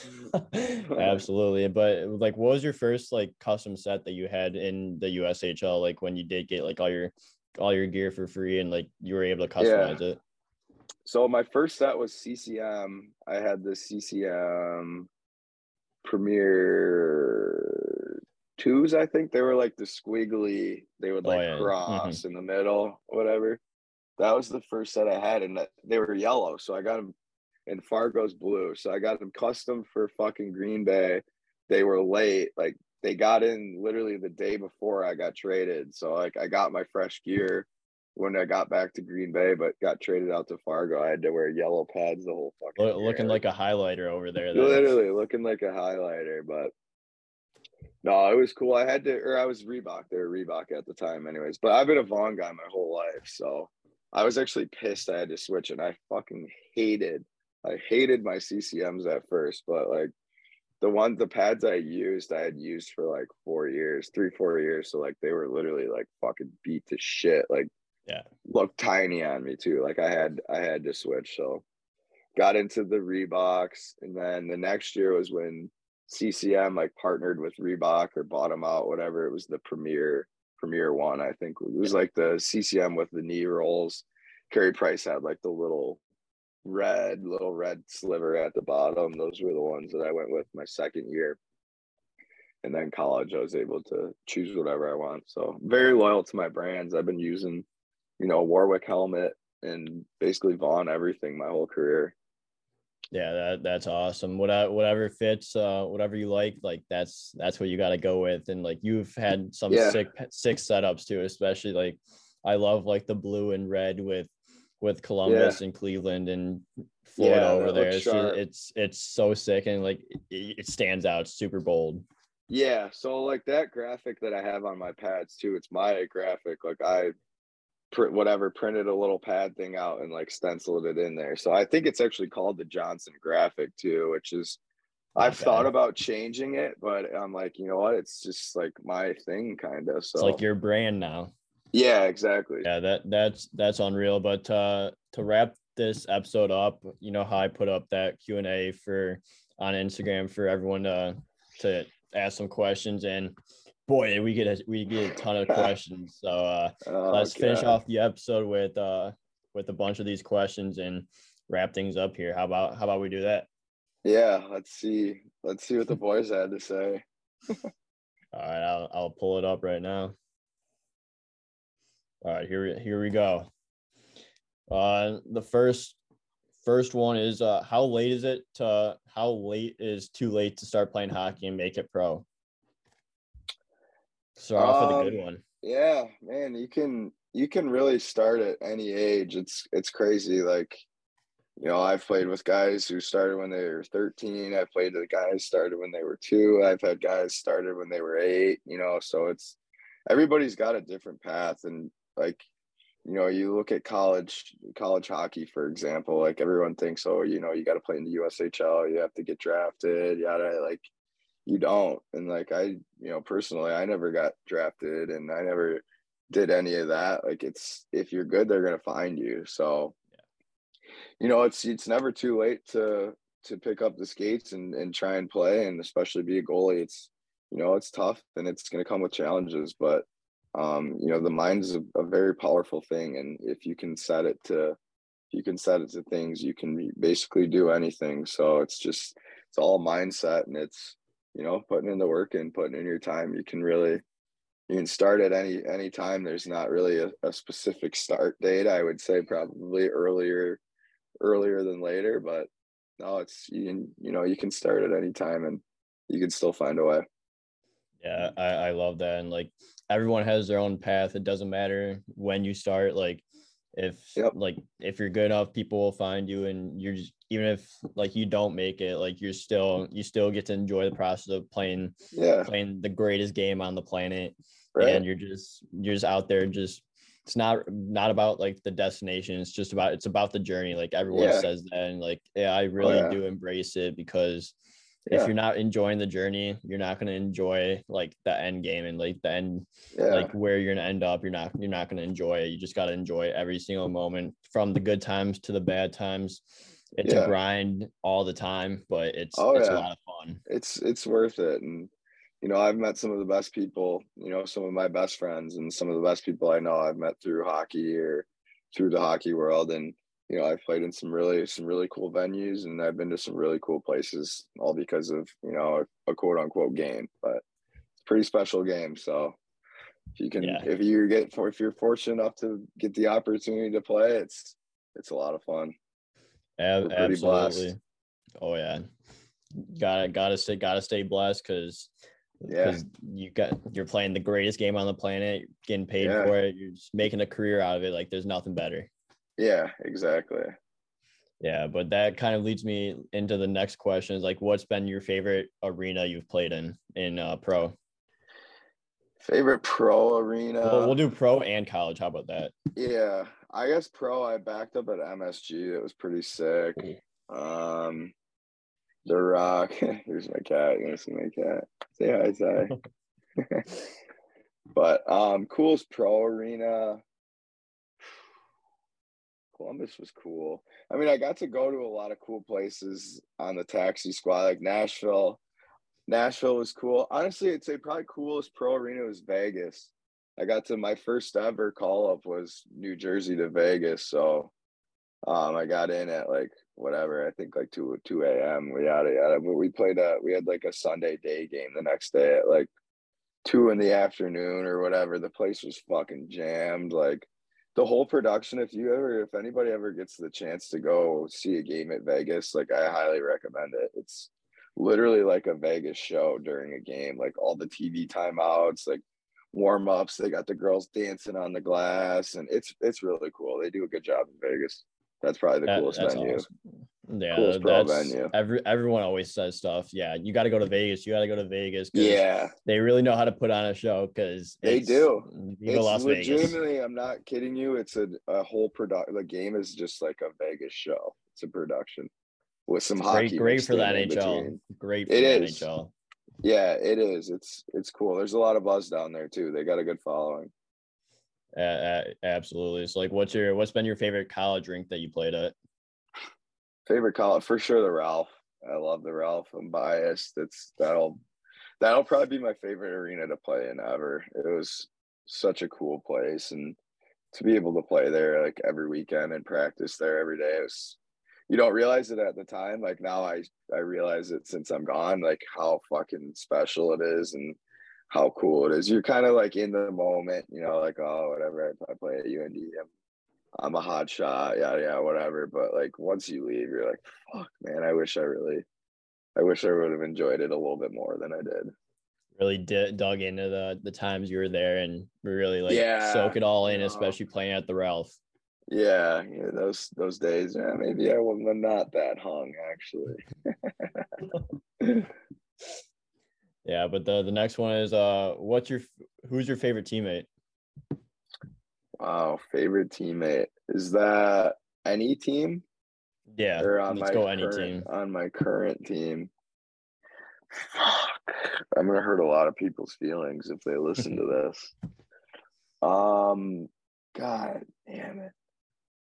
Speaker 1: Absolutely. But like what was your first like custom set that you had in the USHL like when you did get like all your all your gear for free and like you were able to
Speaker 2: Yeah.
Speaker 1: customize it?
Speaker 2: So my first set was CCM. I had the CCM Premier twos, I think. They were like the squiggly, they would
Speaker 1: Oh,
Speaker 2: like
Speaker 1: yeah. Mm-hmm.
Speaker 2: cross in the middle, whatever. That was the first set I had, and they were yellow. So I got them in Fargo's blue. So I got them custom for fucking Green Bay. They were late. Like they got in literally the day before I got traded. So like I got my fresh gear when I got back to Green Bay, but got traded out to Fargo. I had to wear yellow pads the whole fucking
Speaker 1: looking like a highlighter over there. then.
Speaker 2: literally looking like a highlighter, but no, it was cool. I had to, or I was Reebok. They were Reebok at the time, anyways. But I've been a Vaughn guy my whole life, so I was actually pissed I had to switch, and I fucking hated, I hated my CCMs at first, but like the ones, the pads I used, I had used for like four years, three, four years. So like they were literally like fucking beat to shit. Like
Speaker 1: Yeah.
Speaker 2: looked tiny on me too. Like I had, I had to switch. So got into the Reeboks, and then the next year was when CCM like partnered with Reebok or bought them out, whatever. It was the premier premier one, I think. It was like the CCM with the knee rolls. Carey Price had like the little red, little red sliver at the bottom. Those were the ones that I went with my second year. And then college, I was able to choose whatever I want. So very loyal to my brands. I've been using, you know, Warwick helmet and basically Vaughn everything my whole career.
Speaker 1: Yeah, that that's awesome. Whatever whatever fits, uh, whatever you like, like that's that's what you got to go with. And like you've had some
Speaker 2: Yeah.
Speaker 1: sick sick setups too, especially like I love like the blue and red with with Columbus and Cleveland and Florida
Speaker 2: Yeah,
Speaker 1: over there. It's, just- it's it's so sick and like it, it stands out. It's super bold.
Speaker 2: Yeah, so like that graphic that I have on my pads too, it's my graphic. Like I print whatever, printed a little pad thing out and like stenciled it in there. So I think it's actually called the Johnson graphic too, which is I've thought about changing it, but I'm like, you know what? It's just like my thing kind of. So
Speaker 1: It's like your brand now.
Speaker 2: Yeah, exactly.
Speaker 1: Yeah, that that's that's unreal. But uh, to wrap this episode up, you know how I put up that Q and A for on Instagram for everyone to to ask some questions, and boy, we get a, we get a ton of questions. So uh, oh, let's God. finish off the episode with uh with a bunch of these questions and wrap things up here. How about how about we do that?
Speaker 2: Yeah, let's see. Let's see what the boys had to say.
Speaker 1: All right, I'll I'll pull it up right now. All right, here here we go. Uh, the first first one is uh, how late is it to how late is too late to start playing hockey and make it pro? Start off with a good um, one.
Speaker 2: Yeah, man, you can you can really start at any age. It's it's crazy. Like, you know, I've played with guys who started when they were 13. I've played with guys started when they were two. I've had guys started when they were eight, you know, so it's everybody's got a different path. And like, you know, you look at college college hockey, for example, like everyone thinks, oh, you know, you gotta play in the USHL, you have to get drafted, gotta like you don't. And like I, you know, personally, I never got drafted and I never did any of that. Like it's if you're good, they're gonna find you. So you know, it's it's never too late to to pick up the skates and, and try and play and especially be a goalie. It's you know, it's tough and it's gonna come with challenges, but um, you know, the mind is a, a very powerful thing and if you can set it to you can set it to things, you can basically do anything. So it's just it's all mindset and it's you know, putting in the work and putting in your time, you can really you can start at any any time. There's not really a, a specific start date. I would say probably earlier earlier than later, but no, it's you you know you can start at any time and you can still find a way.
Speaker 1: Yeah, I, I love that. And like everyone has their own path. It doesn't matter when you start. Like if yep. like if you're good enough people will find you and you're just even if like you don't make it like you're still you still get to enjoy the process of playing
Speaker 2: yeah
Speaker 1: playing the greatest game on the planet right. and you're just you're just out there just it's not not about like the destination it's just about it's about the journey like everyone yeah. says that and like yeah i oh, really oh, yeah. do embrace it because yeah. if you're not enjoying the journey, you're not going to enjoy like the end game and like the end, yeah. like where you're going to end up. You're not, you're not going to enjoy it. You just got to enjoy every single moment from the good times to the bad times. It's yeah. a grind all the time, but it's, oh, it's a lot of fun.
Speaker 2: It's, it's worth it. And, you know, I've met some of the best people, you know, some of my best friends and some of the best people I know I've met through hockey or through the hockey world. And, you know, I've played in some really some really cool venues and I've been to some really cool places all because of, you know, a, a quote unquote game. But it's a pretty special game. So if you can yeah. if you get if you're fortunate enough to get the opportunity to play, it's it's a lot of fun.
Speaker 1: absolutely. Blessed. Oh yeah. Gotta gotta stay gotta stay blessed because yeah. you got you're playing the greatest game on the planet, getting paid yeah. for it, you're just making a career out of it. Like there's nothing better.
Speaker 2: Yeah, exactly.
Speaker 1: Yeah, but that kind of leads me into the next question is like what's been your favorite arena you've played in in uh, pro?
Speaker 2: Favorite pro arena.
Speaker 1: We'll, we'll do pro and college. How about that?
Speaker 2: Yeah, I guess pro. I backed up at MSG. It was pretty sick. Um, the Rock. Here's my cat. You want to see my cat? Say hi, Ty. but um, coolest pro arena. Columbus was cool. I mean, I got to go to a lot of cool places on the taxi squad, like Nashville. Nashville was cool. Honestly, I'd say probably coolest pro arena was Vegas. I got to my first ever call up was New Jersey to Vegas. So um, I got in at like whatever, I think like 2 2 a.m. We yada yada. But we played a we had like a Sunday day game the next day at like two in the afternoon or whatever. The place was fucking jammed. Like the whole production if you ever if anybody ever gets the chance to go see a game at vegas like i highly recommend it. It's literally like a vegas show during a game like all the tv timeouts like warm-ups they got the girls dancing on the glass and it's it's really cool. They do a good job in vegas. That's probably the that, coolest venue. awesome.
Speaker 1: Yeah, Coolest that's venue. every everyone always says stuff. Yeah, you got to go to Vegas. You got to go to Vegas.
Speaker 2: Yeah,
Speaker 1: they really know how to put on a show because
Speaker 2: they do. It's Las legitimately, Vegas. I'm not kidding you. It's a, a whole production. The game is just like a Vegas show. It's a production with some hockey.
Speaker 1: Great, great for the NHL. Great for it is. NHL.
Speaker 2: Yeah, it is. It's it's cool. There's a lot of buzz down there too. They got a good following.
Speaker 1: Uh, absolutely. So, like, what's your what's been your favorite college rink that you played at?
Speaker 2: Favorite college for sure, the Ralph. I love the Ralph. I'm biased. It's that'll that'll probably be my favorite arena to play in ever. It was such a cool place, and to be able to play there like every weekend and practice there every day was you don't realize it at the time like now i i realize it since i'm gone like how fucking special it is and how cool it is you're kind of like in the moment you know like oh whatever i, I play at und I'm, I'm a hot shot yeah yeah whatever but like once you leave you're like fuck man i wish i really i wish i would have enjoyed it a little bit more than i did
Speaker 1: really d- dug into the the times you were there and really like yeah, soak it all in, especially playing at the Ralph.
Speaker 2: Yeah, yeah, those those days. Yeah, maybe I was not that hung actually.
Speaker 1: yeah, but the the next one is uh, what's your who's your favorite teammate?
Speaker 2: Wow, favorite teammate is that any team?
Speaker 1: Yeah, or on let's my go any
Speaker 2: current,
Speaker 1: team
Speaker 2: on my current team. Fuck. I'm gonna hurt a lot of people's feelings if they listen to this. Um, God damn it.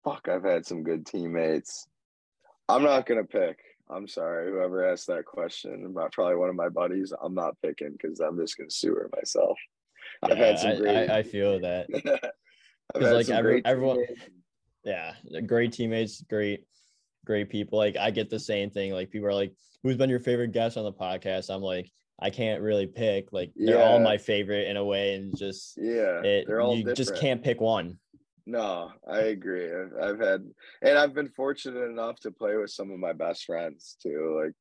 Speaker 2: Fuck, I've had some good teammates. I'm not gonna pick. I'm sorry, whoever asked that question about probably one of my buddies. I'm not picking because I'm just gonna sewer myself.
Speaker 1: Yeah, I've had some great. I, I feel that because like every, everyone, yeah, great teammates, great, great people. Like I get the same thing. Like people are like, "Who's been your favorite guest on the podcast?" I'm like, I can't really pick. Like they're yeah. all my favorite in a way, and just
Speaker 2: yeah,
Speaker 1: it, they're all you different. just can't pick one.
Speaker 2: No, I agree. I've, I've had, and I've been fortunate enough to play with some of my best friends too. Like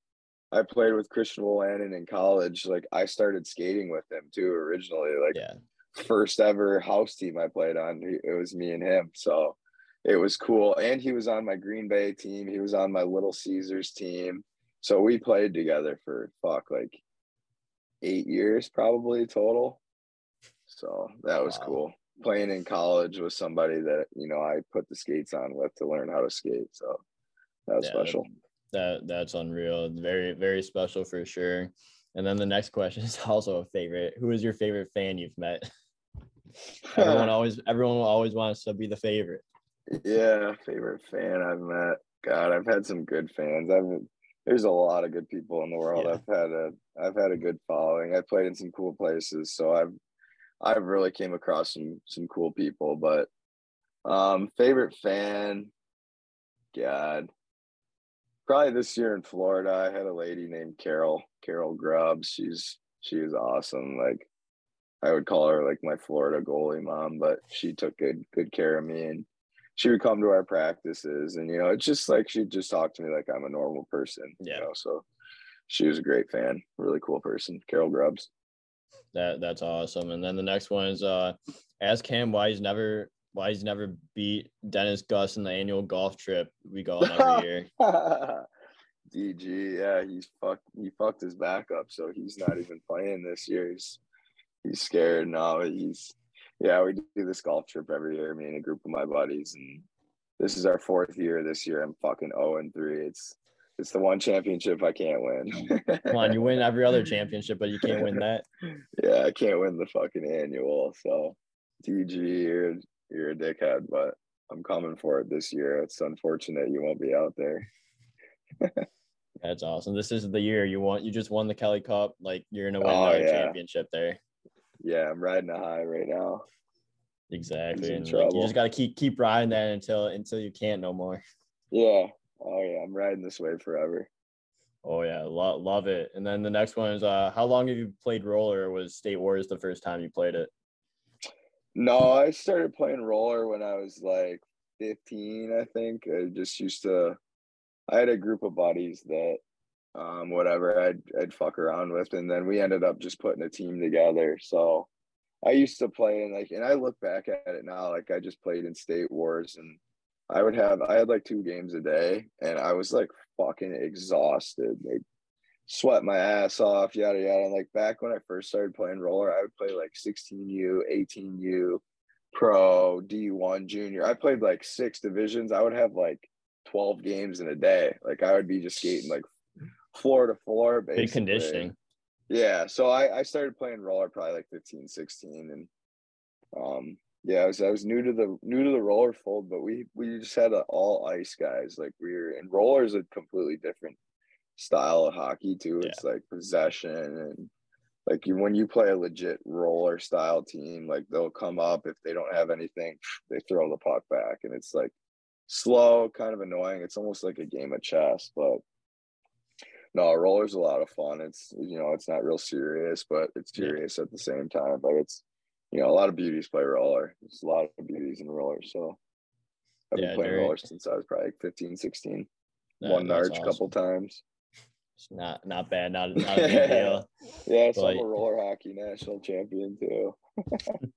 Speaker 2: I played with Christian Wolanin in college. Like I started skating with him too originally. Like yeah. First ever house team I played on, it was me and him. So it was cool. And he was on my Green Bay team. He was on my Little Caesars team. So we played together for fuck like eight years probably total. So that was wow. cool. Playing in college with somebody that, you know, I put the skates on with to learn how to skate. So that was yeah, special.
Speaker 1: That that's unreal. Very, very special for sure. And then the next question is also a favorite. Who is your favorite fan you've met? Everyone always everyone always wants to be the favorite.
Speaker 2: Yeah, favorite fan I've met. God, I've had some good fans. I've there's a lot of good people in the world. Yeah. I've had a I've had a good following. I played in some cool places, so I've I've really came across some some cool people. But um, favorite fan, God, probably this year in Florida. I had a lady named Carol Carol Grubbs. She's she was awesome. Like I would call her like my Florida goalie mom, but she took good good care of me and she would come to our practices and you know it's just like she'd just talk to me like i'm a normal person yeah. you know so she was a great fan really cool person carol grubbs
Speaker 1: that that's awesome and then the next one is uh ask cam why he's never why he's never beat dennis gus in the annual golf trip we go on every year
Speaker 2: dg yeah he's fucked he fucked his back up so he's not even playing this year he's he's scared now he's yeah, we do this golf trip every year, me and a group of my buddies, and this is our fourth year. This year, I'm fucking zero oh and three. It's it's the one championship I can't win.
Speaker 1: Come on, you win every other championship, but you can't win that.
Speaker 2: Yeah, I can't win the fucking annual. So, dg you're you're a dickhead, but I'm coming for it this year. It's unfortunate you won't be out there.
Speaker 1: That's awesome. This is the year you want. You just won the Kelly Cup. Like you're gonna win oh, another yeah. championship there
Speaker 2: yeah, I'm riding a high right now.
Speaker 1: Exactly. Like, you just got to keep keep riding that until until you can't no more.
Speaker 2: Yeah. Oh yeah, I'm riding this way forever.
Speaker 1: Oh yeah, lo- love it. And then the next one is uh how long have you played roller? Was State Wars the first time you played it?
Speaker 2: No, I started playing roller when I was like 15, I think. I just used to I had a group of buddies that um, whatever I'd I'd fuck around with, and then we ended up just putting a team together. So I used to play in like, and I look back at it now, like I just played in state wars, and I would have I had like two games a day, and I was like fucking exhausted, like sweat my ass off, yada yada. And like back when I first started playing roller, I would play like 16U, 18U, pro, D1, junior. I played like six divisions. I would have like 12 games in a day. Like I would be just skating like floor to floor basically. Big conditioning. Yeah. So I, I started playing roller probably like 15, 16 and um yeah, I was I was new to the new to the roller fold, but we we just had a, all ice guys. Like we were and rollers a completely different style of hockey too.
Speaker 1: Yeah.
Speaker 2: It's like possession and like you, when you play a legit roller style team, like they'll come up if they don't have anything, they throw the puck back, and it's like slow, kind of annoying. It's almost like a game of chess, but no, roller's a lot of fun. It's you know, it's not real serious, but it's
Speaker 1: Yeah.
Speaker 2: serious at the same time. But it's you know, a lot of beauties play roller. There's a lot of beauties in roller. So I've been playing roller since I was probably like 15, 16.
Speaker 1: That- that's
Speaker 2: Narch
Speaker 1: awesome.
Speaker 2: couple times.
Speaker 1: It's not not bad. Not, not a big deal.
Speaker 2: Yeah, so I'm a roller hockey national champion too.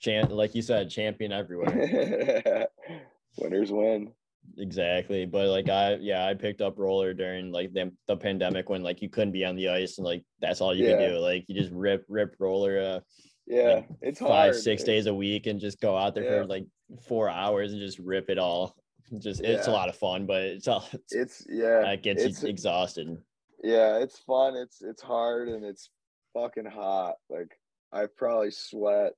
Speaker 1: Champ, like you said, champion everywhere.
Speaker 2: Winners win.
Speaker 1: Exactly. But like I yeah, I picked up roller during like the, the pandemic when like you couldn't be on the ice and like that's all you
Speaker 2: Yeah.
Speaker 1: could do. Like you just rip rip roller uh
Speaker 2: Yeah,
Speaker 1: Like,
Speaker 2: it's
Speaker 1: five,
Speaker 2: hard.
Speaker 1: six
Speaker 2: It-
Speaker 1: days a week and just go out there
Speaker 2: Yeah.
Speaker 1: for like four hours and just rip it all. Just it's a lot of fun, but it's all it's,
Speaker 2: It's yeah.
Speaker 1: it gets
Speaker 2: it's
Speaker 1: you exhausted.
Speaker 2: yeah, it's fun. It's it's hard and it's fucking hot. Like I probably sweat.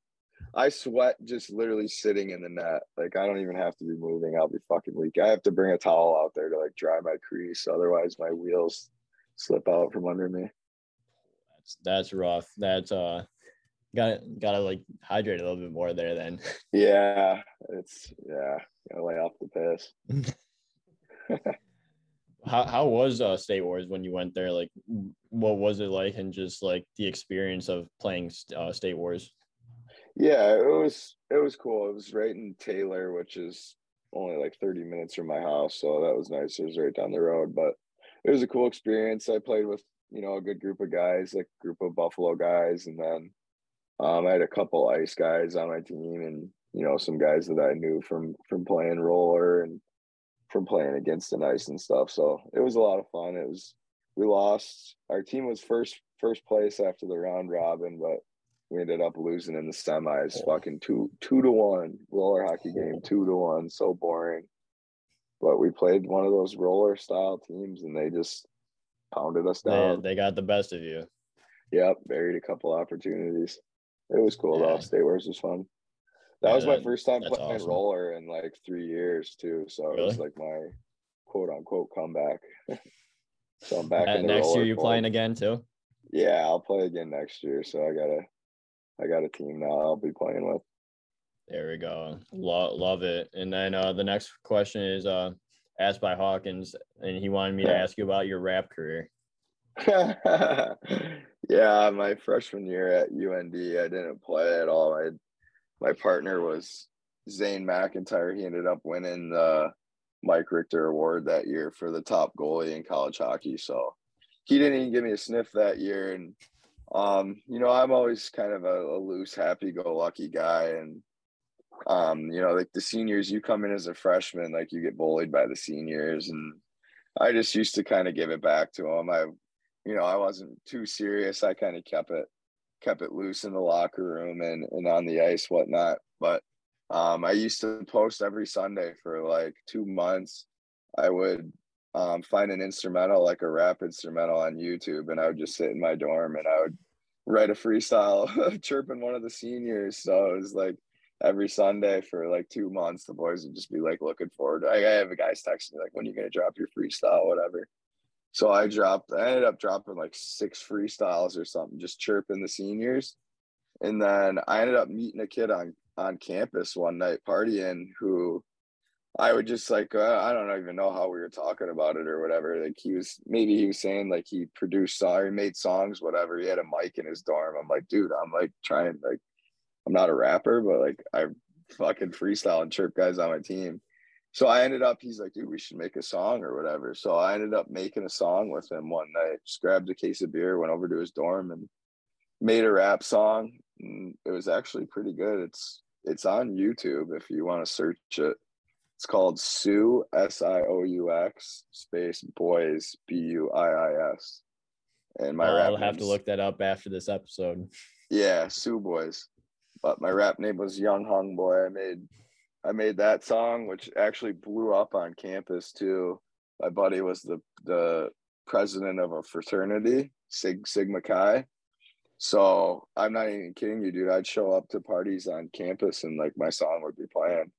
Speaker 2: I sweat just literally sitting in the net. Like I don't even have to be moving. I'll be fucking weak. I have to bring a towel out there to like dry my crease. Otherwise my wheels slip out from under me.
Speaker 1: That's that's rough. That's uh gotta gotta like hydrate a little bit more there then.
Speaker 2: Yeah, it's yeah. Gotta lay off the piss.
Speaker 1: how how was uh State Wars when you went there? Like what was it like and just like the experience of playing uh State Wars?
Speaker 2: Yeah, it was it was cool. It was right in Taylor, which is only like 30 minutes from my house, so that was nice. It was right down the road, but it was a cool experience. I played with, you know, a good group of guys, like a group of Buffalo guys, and then um, I had a couple ice guys on my team and you know, some guys that I knew from from playing roller and from playing against the ice and stuff. So it was a lot of fun. It was we lost. Our team was first first place after the round robin, but we ended up losing in the semis.
Speaker 1: Oh.
Speaker 2: Fucking two two to one roller hockey game, two to one. So boring. But we played one of those roller style teams, and they just pounded us
Speaker 1: They,
Speaker 2: down.
Speaker 1: they got the best of you.
Speaker 2: Yep, buried a couple opportunities. It was cool though. State Wars was fun. That
Speaker 1: Yeah,
Speaker 2: was my
Speaker 1: that-
Speaker 2: first time playing
Speaker 1: awesome.
Speaker 2: roller in like three years too. So it was like my quote unquote comeback. so I'm back
Speaker 1: Uh,
Speaker 2: in the
Speaker 1: next year you playing again too?
Speaker 2: Yeah, I'll play again next year. So I got a I got a team now I'll be playing with.
Speaker 1: There we go. Love love it. And then uh the next question is uh asked by Hawkins and he wanted me to ask you about your rap career.
Speaker 2: yeah, my freshman year at UND, I didn't play at all. I my partner was Zane McIntyre. He ended up winning the Mike Richter Award that year for the top goalie in college hockey. So he didn't even give me a sniff that year. And um, you know, I'm always kind of a, a loose, happy-go-lucky guy, and um, you know, like the seniors, you come in as a freshman, like you get bullied by the seniors, and I just used to kind of give it back to them. I you know, I wasn't too serious. I kind of kept it kept it loose in the locker room and, and on the ice, whatnot. But um, I used to post every Sunday for like two months. I would um, find an instrumental, like a rap instrumental on YouTube, and I would just sit in my dorm and I would write a freestyle chirping one of the seniors. So it was like every Sunday for like two months, the boys would just be like looking forward. I, I have a guys texting me like, when are you gonna drop your freestyle, whatever. So I dropped, I ended up dropping like six freestyles or something, just chirping the seniors. And then I ended up meeting a kid on on campus one night partying who I would just like uh, I don't even know how we were talking about it or whatever. Like he was maybe he was saying like he produced song, he made songs, whatever. He had a mic in his dorm. I'm like, dude, I'm like trying like I'm not a rapper, but like I fucking freestyle and chirp guys on my team. So I ended up, he's like, dude, we should make a song or whatever. So I ended up making a song with him one night. Just grabbed a case of beer, went over to his dorm and made a rap song. And it was actually pretty good. It's it's on YouTube if you want to search it. It's called Sioux S I O U X space boys B U I I S. And my rap
Speaker 1: I'll have to look that up after this episode.
Speaker 2: yeah, Sioux Boys. But my rap name was Young Hung Boy. I made I made that song, which actually blew up on campus too. My buddy was the the president of a fraternity, Sig Sigma Chi. So I'm not even kidding you, dude. I'd show up to parties on campus and like my song would be playing.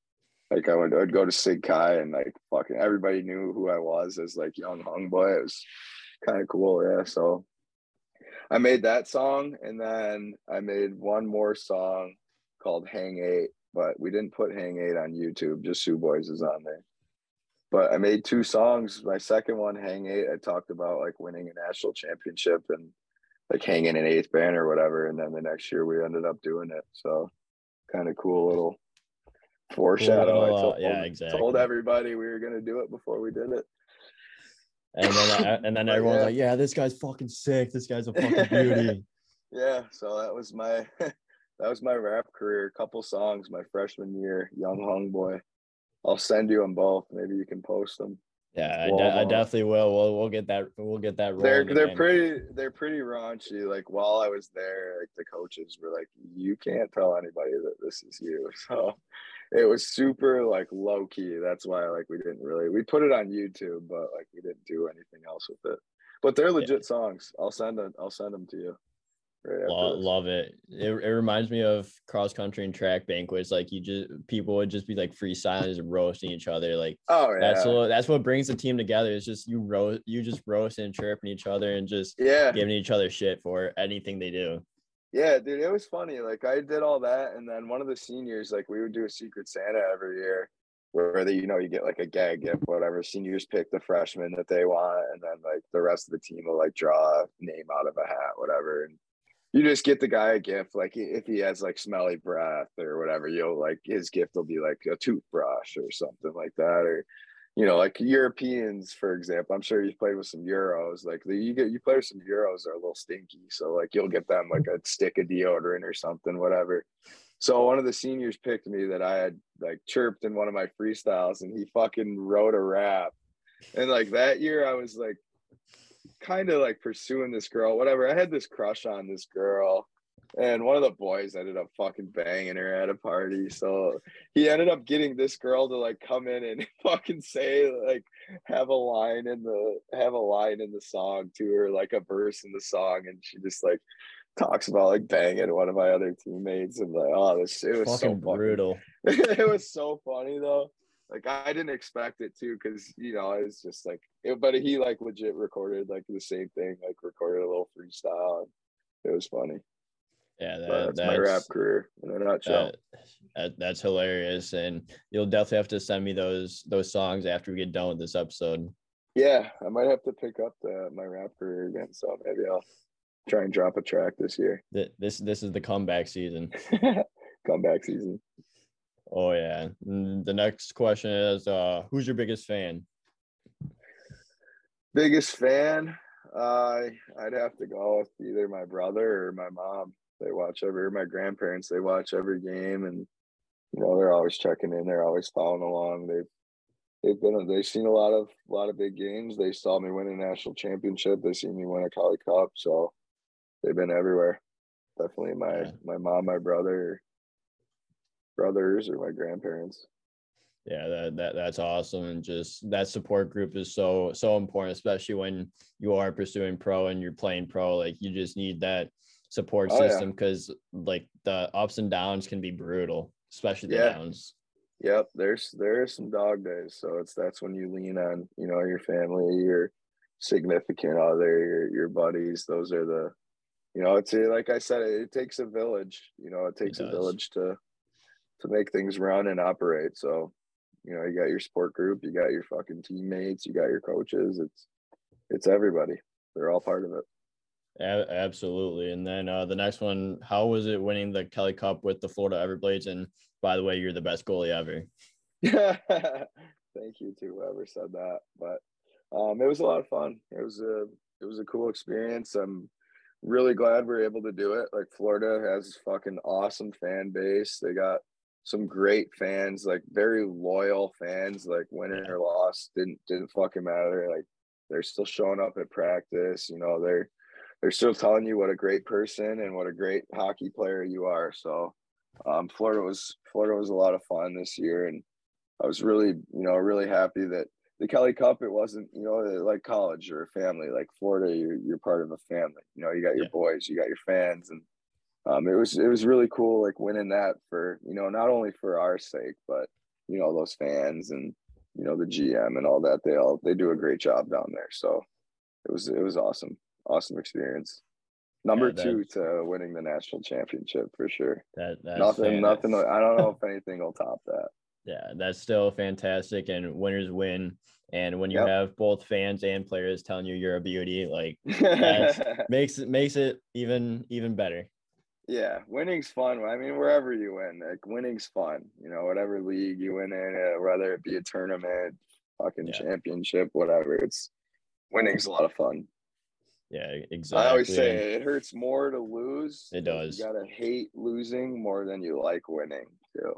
Speaker 2: Like I would I'd go to Sig Chi and like fucking everybody knew who I was as like young hung boy. It was kind of cool, yeah. So I made that song and then I made one more song called Hang Eight, but we didn't put Hang Eight on YouTube, just Sioux Boys is on there. But I made two songs. My second one, Hang Eight, I talked about like winning a national championship and like hanging an eighth band or whatever. And then the next year we ended up doing it. So kind of cool little foreshadow. I told, yeah, exactly. Told everybody we were gonna do it before we did it.
Speaker 1: And then uh, and then everyone's yeah. like, "Yeah, this guy's fucking sick. This guy's a fucking beauty."
Speaker 2: yeah. So that was my that was my rap career. A couple songs my freshman year, Young Hung Boy. I'll send you them both. Maybe you can post them.
Speaker 1: Yeah, I, de- I, definitely will. We'll we'll get that. We'll get that.
Speaker 2: They're they're again. pretty they're pretty raunchy. Like while I was there, like the coaches were like, "You can't tell anybody that this is you." So it was super like low key. That's why like we didn't really we put it on YouTube, but like we didn't do anything else with it. But they're legit yeah. songs. I'll send them. I'll send them to you.
Speaker 1: Right love, love it. it. It reminds me of cross country and track banquets. Like you just people would just be like freestyling and roasting each other. Like oh yeah. that's what that's what brings the team together. It's just you roast you just roast and chirping each other and just yeah giving each other shit for anything they do.
Speaker 2: Yeah, dude, it was funny. Like I did all that, and then one of the seniors, like we would do a secret Santa every year, where the you know you get like a gag gift, whatever. Seniors pick the freshman that they want, and then like the rest of the team will like draw a name out of a hat, whatever. And you just get the guy a gift, like if he has like smelly breath or whatever, you'll like his gift will be like a toothbrush or something like that, or you know, like Europeans, for example, I'm sure you've played with some Euros. Like you get you play with some Euros are a little stinky, so like you'll get them like a stick of deodorant or something, whatever. So one of the seniors picked me that I had like chirped in one of my freestyles, and he fucking wrote a rap. And like that year, I was like kind of like pursuing this girl, whatever. I had this crush on this girl, and one of the boys ended up fucking banging her at a party. So he ended up getting this girl to like come in and fucking say like have a line in the have a line in the song to her, like a verse in the song, and she just like talks about like banging one of my other teammates and like oh this it was fucking so brutal. it was so funny though. Like I didn't expect it to because you know it's just like it, but he like legit recorded like the same thing, like recorded a little freestyle. it was funny.
Speaker 1: Yeah, that,
Speaker 2: that's, that's, my rap career in a nutshell.
Speaker 1: That, that, that's hilarious, and you'll definitely have to send me those those songs after we get done with this episode.
Speaker 2: Yeah, I might have to pick up the, my rap career again, so maybe I'll try and drop a track this year.
Speaker 1: This this is the comeback season.
Speaker 2: comeback season.
Speaker 1: Oh yeah. The next question is, uh, who's your biggest fan?
Speaker 2: Biggest fan? Uh, I'd have to go with either my brother or my mom they watch every my grandparents they watch every game and you know they're always checking in they're always following along. They've they've been they've seen a lot of a lot of big games. They saw me win a national championship. They seen me win a Kelly Cup so they've been everywhere. Definitely my yeah. my mom my brother brothers or my grandparents.
Speaker 1: Yeah that, that that's awesome and just that support group is so so important especially when you are pursuing pro and you're playing pro like you just need that support oh, system because yeah. like the ups and downs can be brutal, especially the yeah. downs.
Speaker 2: Yep, there's there's some dog days, so it's that's when you lean on you know your family, your significant other, your your buddies. Those are the, you know, it's like I said, it, it takes a village. You know, it takes it a village to to make things run and operate. So, you know, you got your support group, you got your fucking teammates, you got your coaches. It's it's everybody. They're all part of it.
Speaker 1: Absolutely. And then uh, the next one, how was it winning the Kelly Cup with the Florida Everblades? And by the way, you're the best goalie ever.
Speaker 2: Thank you to whoever said that. But um, it was a lot of fun. It was a it was a cool experience. I'm really glad we are able to do it. Like Florida has fucking awesome fan base. They got some great fans, like very loyal fans. Like winning or lost didn't didn't fucking matter. Like they're still showing up at practice. You know they're they're still telling you what a great person and what a great hockey player you are. So um, Florida was Florida was a lot of fun this year, and I was really you know really happy that the Kelly Cup, it wasn't, you know, like college or a family. Like Florida, you're, you're part of a family. You know, you got your yeah. boys, you got your fans, and um, it was it was really cool, like winning that for you know not only for our sake, but you know those fans and you know the GM and all that. They all they do a great job down there. So it was it was awesome, awesome experience. Number yeah, two to winning the national championship for sure. That nothing, nothing. I don't know if anything will top that.
Speaker 1: Yeah, that's still fantastic, and winners win. And when you yep. have both fans and players telling you you're a beauty, like makes it makes it even even better.
Speaker 2: Yeah, winning's fun. I mean, wherever you win, like winning's fun. You know, whatever league you win in, uh, whether it be a tournament, fucking yeah. championship, whatever. It's winning's a lot of fun.
Speaker 1: Yeah, exactly.
Speaker 2: I always say it hurts more to lose.
Speaker 1: It does.
Speaker 2: You gotta hate losing more than you like winning too.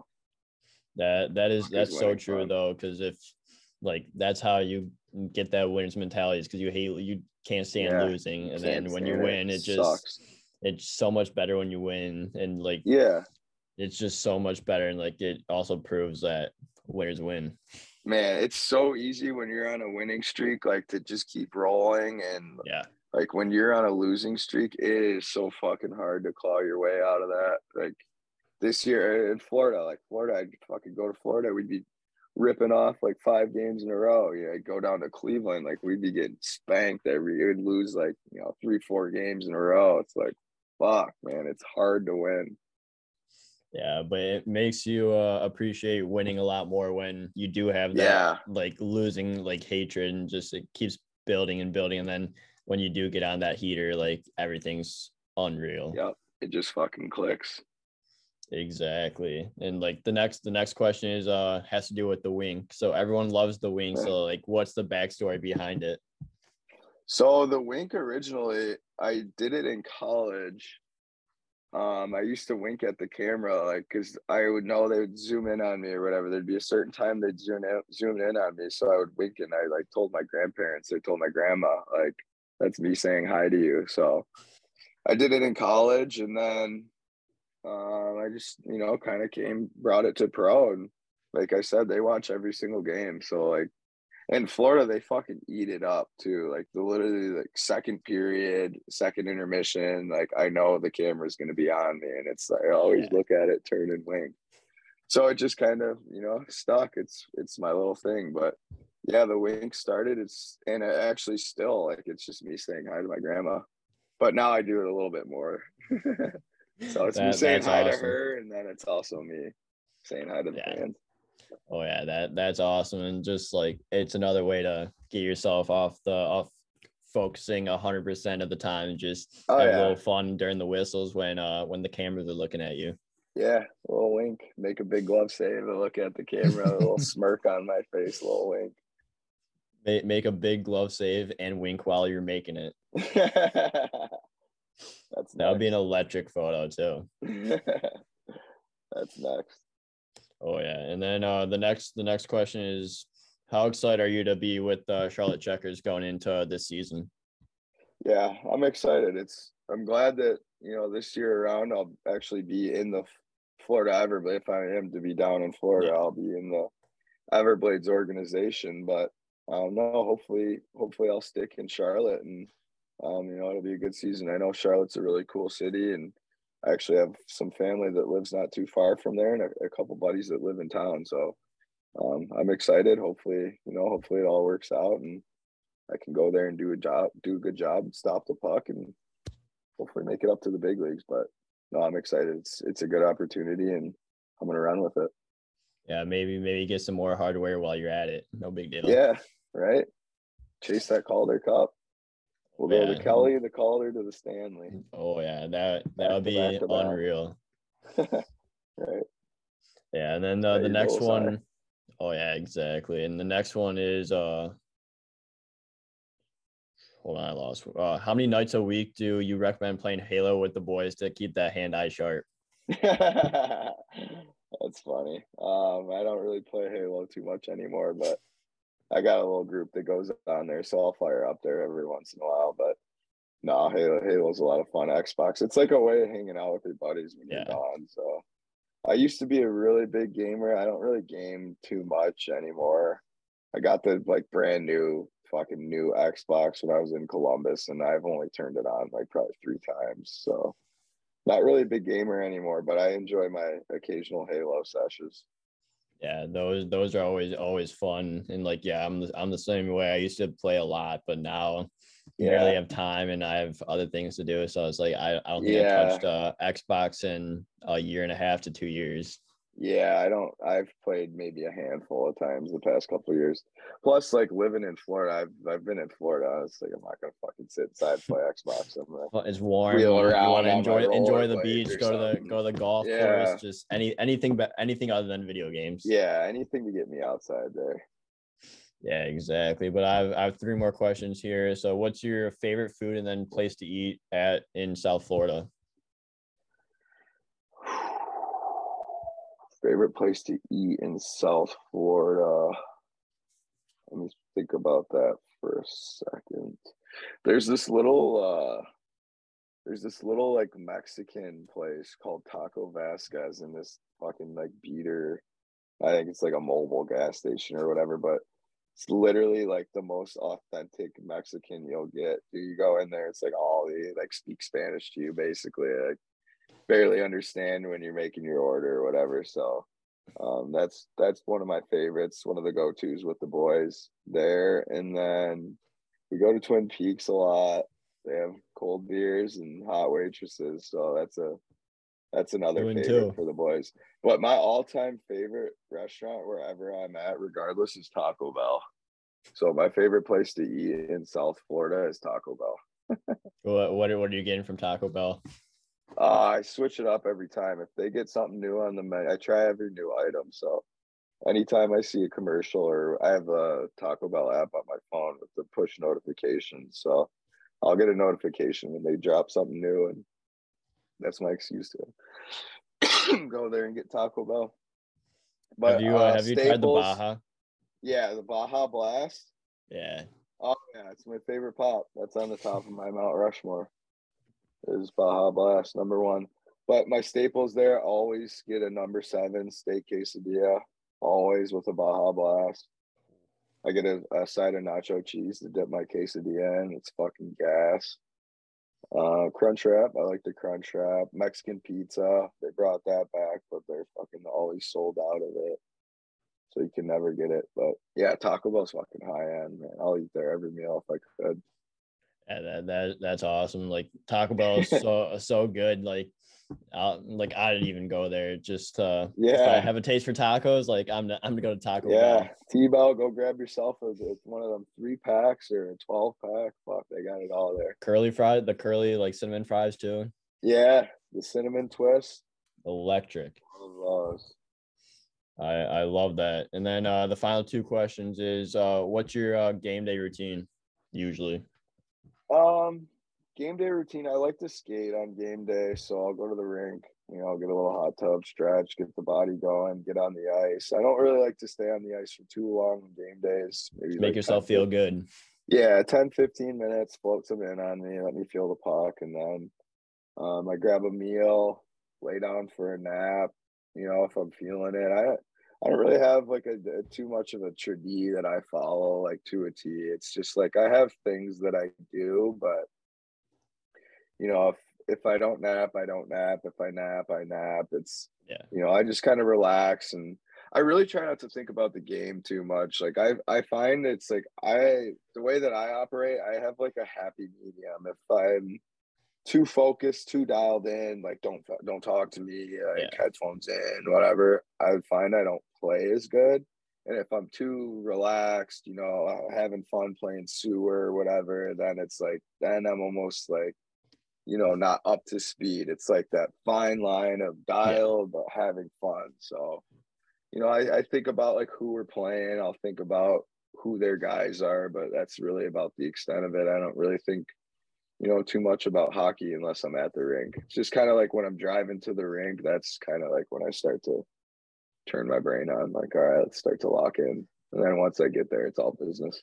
Speaker 1: That that is that's so true fun. though, because if like that's how you get that winner's mentality is because you hate you can't stand yeah, losing, and then when you win, it, it just sucks. it's so much better when you win, and like
Speaker 2: yeah,
Speaker 1: it's just so much better, and like it also proves that winners win.
Speaker 2: Man, it's so easy when you're on a winning streak, like to just keep rolling, and
Speaker 1: yeah,
Speaker 2: like when you're on a losing streak, it is so fucking hard to claw your way out of that. Like this year in Florida, like Florida, I'd fucking go to Florida, we'd be ripping off like five games in a row. Yeah, I'd go down to Cleveland, like we'd be getting spanked every year. We'd lose like, you know, three, four games in a row. It's like, fuck, man, it's hard to win.
Speaker 1: Yeah, but it makes you uh, appreciate winning a lot more when you do have that yeah. like losing like hatred and just it keeps building and building and then when you do get on that heater, like everything's unreal.
Speaker 2: Yep. It just fucking clicks.
Speaker 1: Exactly. And like the next the next question is uh has to do with the wink. So everyone loves the wink. So like what's the backstory behind it?
Speaker 2: So the wink originally I did it in college. Um, I used to wink at the camera, like, cause I would know they would zoom in on me or whatever. There'd be a certain time they'd zoom in, zoom in on me, so I would wink, and I like told my grandparents, I told my grandma, like, that's me saying hi to you. So I did it in college and then um, I just, you know, kind of came, brought it to pro. And like I said, they watch every single game. So like in Florida, they fucking eat it up too. Like the literally like second period, second intermission, like I know the camera's gonna be on me, and it's like I always yeah. look at it, turn and wink. So it just kind of, you know, stuck. It's it's my little thing. But yeah, the wink started. It's and it actually still like it's just me saying hi to my grandma, but now I do it a little bit more. so it's that, me saying hi awesome. to her, and then it's also me saying hi to the yeah. fans.
Speaker 1: Oh yeah, that that's awesome, and just like it's another way to get yourself off the off focusing hundred percent of the time, and just oh, have yeah. a little fun during the whistles when uh when the cameras are looking at you.
Speaker 2: Yeah, a little wink, make a big glove save, and look at the camera, a little smirk on my face, a little wink
Speaker 1: make a big glove save and wink while you're making it.
Speaker 2: That's
Speaker 1: that would be an electric photo too.
Speaker 2: That's next.
Speaker 1: Oh yeah, and then uh, the next the next question is, how excited are you to be with uh, Charlotte Checkers going into this season?
Speaker 2: Yeah, I'm excited. It's I'm glad that you know this year around I'll actually be in the Florida Everblades. If I am to be down in Florida, yeah. I'll be in the Everblades organization. But um, no, hopefully, hopefully I'll stick in Charlotte, and um, you know it'll be a good season. I know Charlotte's a really cool city, and I actually have some family that lives not too far from there, and a, a couple buddies that live in town. So um, I'm excited. Hopefully, you know, hopefully it all works out, and I can go there and do a job, do a good job, stop the puck, and hopefully make it up to the big leagues. But no, I'm excited. It's it's a good opportunity, and I'm gonna run with it
Speaker 1: yeah, maybe maybe get some more hardware while you're at it. No big deal.
Speaker 2: Yeah, right. Chase that Calder Cup. We'll yeah. go to Kelly, the Calder to the Stanley.
Speaker 1: Oh yeah, that that would be unreal.
Speaker 2: right.
Speaker 1: Yeah, and then the, the next one. Oh yeah, exactly. And the next one is uh hold on, I lost. Uh, how many nights a week do you recommend playing Halo with the boys to keep that hand eye sharp?
Speaker 2: That's funny. Um, I don't really play Halo too much anymore, but I got a little group that goes on there, so I'll fire up there every once in a while. But no, Halo Halo's a lot of fun. Xbox, it's like a way of hanging out with your buddies when yeah. you're gone. So I used to be a really big gamer. I don't really game too much anymore. I got the like brand new fucking new Xbox when I was in Columbus, and I've only turned it on like probably three times. So not really a big gamer anymore, but I enjoy my occasional Halo sessions.
Speaker 1: Yeah, those those are always always fun, and like yeah, I'm the, I'm the same way. I used to play a lot, but now yeah. really have time, and I have other things to do. So it's like I, I don't think yeah. I touched uh, Xbox in a year and a half to two years.
Speaker 2: Yeah, I don't. I've played maybe a handful of times the past couple years. Plus, like living in Florida, I've I've been in Florida. I was like I'm not gonna fucking sit inside play Xbox. I'm like,
Speaker 1: well, it's warm. You want to enjoy enjoy the beach, go to the go to the golf yeah. course. Just any anything but anything other than video games.
Speaker 2: Yeah, anything to get me outside there.
Speaker 1: Yeah, exactly. But I've I have three more questions here. So, what's your favorite food and then place to eat at in South Florida?
Speaker 2: Favorite place to eat in South Florida. Let me think about that for a second. There's this little uh there's this little like Mexican place called Taco Vasquez in this fucking like beater. I think it's like a Mobil gas station or whatever, but it's literally like the most authentic Mexican you'll get. You go in there? It's like all they like speak Spanish to you basically. Like barely understand when you're making your order or whatever. So um, that's that's one of my favorites, one of the go-tos with the boys there. And then we go to Twin Peaks a lot. They have cold beers and hot waitresses, so that's a that's another Doing favorite too. for the boys. But my all-time favorite restaurant, wherever I'm at, regardless, is Taco Bell. So my favorite place to eat in South Florida is Taco Bell.
Speaker 1: what what are, what are you getting from Taco Bell?
Speaker 2: Uh, I switch it up every time. If they get something new on the menu, I try every new item. So anytime I see a commercial or I have a Taco Bell app on my phone with the push notifications. So I'll get a notification when they drop something new and that's my excuse to go there and get Taco Bell.
Speaker 1: But have you uh, uh, have you tried the Baja?
Speaker 2: Yeah, the Baja Blast.
Speaker 1: Yeah.
Speaker 2: Oh yeah, it's my favorite pop. That's on the top of my Mount Rushmore is Baja Blast number one. But my staples there always get a number seven steak quesadilla, always with a Baja Blast. I get a, a side of nacho cheese to dip my quesadilla in. It's fucking gas. Uh, crunch wrap. I like the crunch wrap. Mexican pizza. They brought that back, but they're fucking always sold out of it. So you can never get it. But yeah, Taco Bell's fucking high end, man. I'll eat there every meal if I could.
Speaker 1: Yeah, that, that that's awesome. Like Taco Bell is so so good. Like, uh, like I didn't even go there. Just uh, yeah, I have a taste for tacos. Like I'm I'm gonna go to Taco Bell.
Speaker 2: yeah. Bell. T Bell, go grab yourself a, one of them three packs or a twelve pack. Fuck, they got it all there.
Speaker 1: Curly fried, the curly like cinnamon fries too.
Speaker 2: Yeah, the cinnamon twist.
Speaker 1: Electric. I I love that. And then uh, the final two questions is uh, what's your uh, game day routine usually?
Speaker 2: Um, game day routine. I like to skate on game day, so I'll go to the rink. You know, I'll get a little hot tub, stretch, get the body going, get on the ice. I don't really like to stay on the ice for too long on game days.
Speaker 1: Maybe make like yourself 10, feel good.
Speaker 2: Yeah, 10, 15 minutes, float some in on me, let me feel the puck, and then um, I grab a meal, lay down for a nap. You know, if I'm feeling it, I I don't really have like a, a, too much of a tradi that I follow like to a T. It's just like I have things that I do, but you know, if if I don't nap, I don't nap. If I nap, I nap. It's yeah, you know, I just kind of relax and I really try not to think about the game too much. Like I I find it's like I the way that I operate, I have like a happy medium. If I'm too focused, too dialed in, like don't don't talk to me, like yeah. headphones in, whatever. I find I don't play as good. And if I'm too relaxed, you know, uh, having fun playing sewer or whatever, then it's like then I'm almost like, you know, not up to speed. It's like that fine line of dial yeah. but having fun. So, you know, I, I think about like who we're playing. I'll think about who their guys are, but that's really about the extent of it. I don't really think you know too much about hockey unless I'm at the rink. It's just kind of like when I'm driving to the rink, that's kind of like when I start to turn my brain on. Like, all right, let's start to lock in. And then once I get there, it's all business.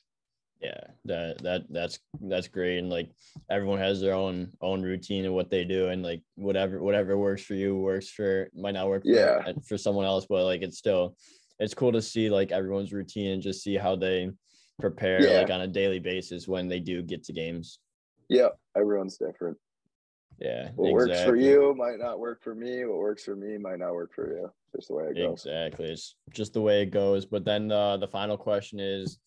Speaker 1: Yeah, that that that's that's great. And like everyone has their own own routine and what they do, and like whatever whatever works for you works for might not work. For,
Speaker 2: yeah.
Speaker 1: for someone else, but like it's still it's cool to see like everyone's routine and just see how they prepare
Speaker 2: Yeah.
Speaker 1: like on a daily basis when they do get to games.
Speaker 2: Yeah, everyone's different.
Speaker 1: Yeah,
Speaker 2: What works for you might not work for me. What works for me might not work for you. Just the way it goes.
Speaker 1: Exactly. It's just the way it goes. But then uh, the final question is,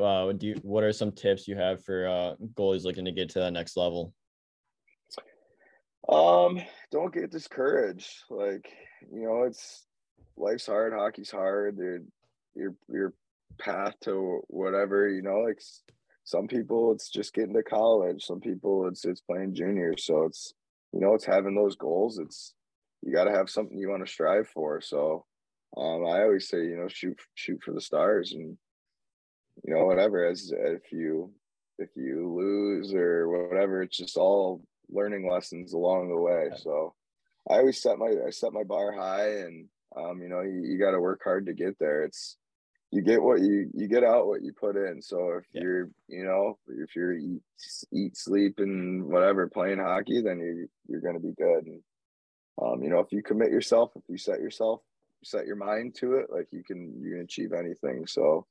Speaker 1: uh, do you, what are some tips you have for uh, goalies looking to get to that next level?
Speaker 2: Um, don't get discouraged. Like, you know, it's life's hard, hockey's hard. Dude, your your path to whatever, you know, like some people it's just getting to college. Some people it's it's playing junior. So it's you know, it's having those goals. It's you gotta have something you want to strive for. So um I always say, you know, shoot shoot for the stars and you know, whatever as if you if you lose or whatever, it's just all learning lessons along the way. So I always set my I set my bar high and um, you know, you, you gotta work hard to get there. It's you get what you you get out what you put in. So if
Speaker 1: Yeah.
Speaker 2: you're, you know, if you're eat eat, sleep and whatever playing hockey, then you you're gonna be good. And um, you know, if you commit yourself, if you set yourself, set your mind to it, like you can you can achieve anything. So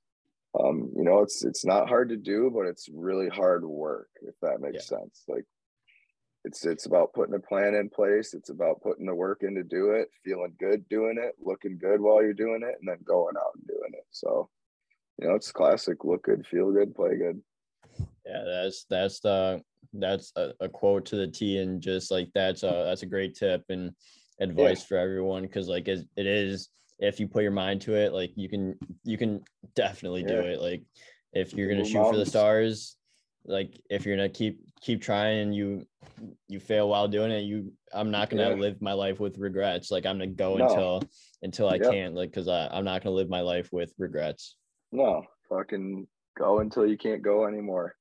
Speaker 2: um, you know, it's it's not hard to do, but it's really hard work, if that makes sense. Like it's it's about putting a plan in place. It's about putting the work in to do it, feeling good doing it, looking good while you're doing it, and then going out and doing it. So, you know, it's classic: look good, feel good, play good.
Speaker 1: Yeah, that's that's the that's a, a quote to the T, and just like that's a that's a great tip and advice for everyone because like it, it is if you put your mind to it, like you can you can definitely do it. Like if you're gonna shoot for the stars, like if you're gonna keep keep trying and you you fail while doing it, you I'm not gonna
Speaker 2: Yeah.
Speaker 1: live my life with regrets. Like I'm gonna go
Speaker 2: No.
Speaker 1: until until I
Speaker 2: Yep.
Speaker 1: can't, like because I'm not gonna live my life with regrets.
Speaker 2: No, fucking go until you can't go anymore.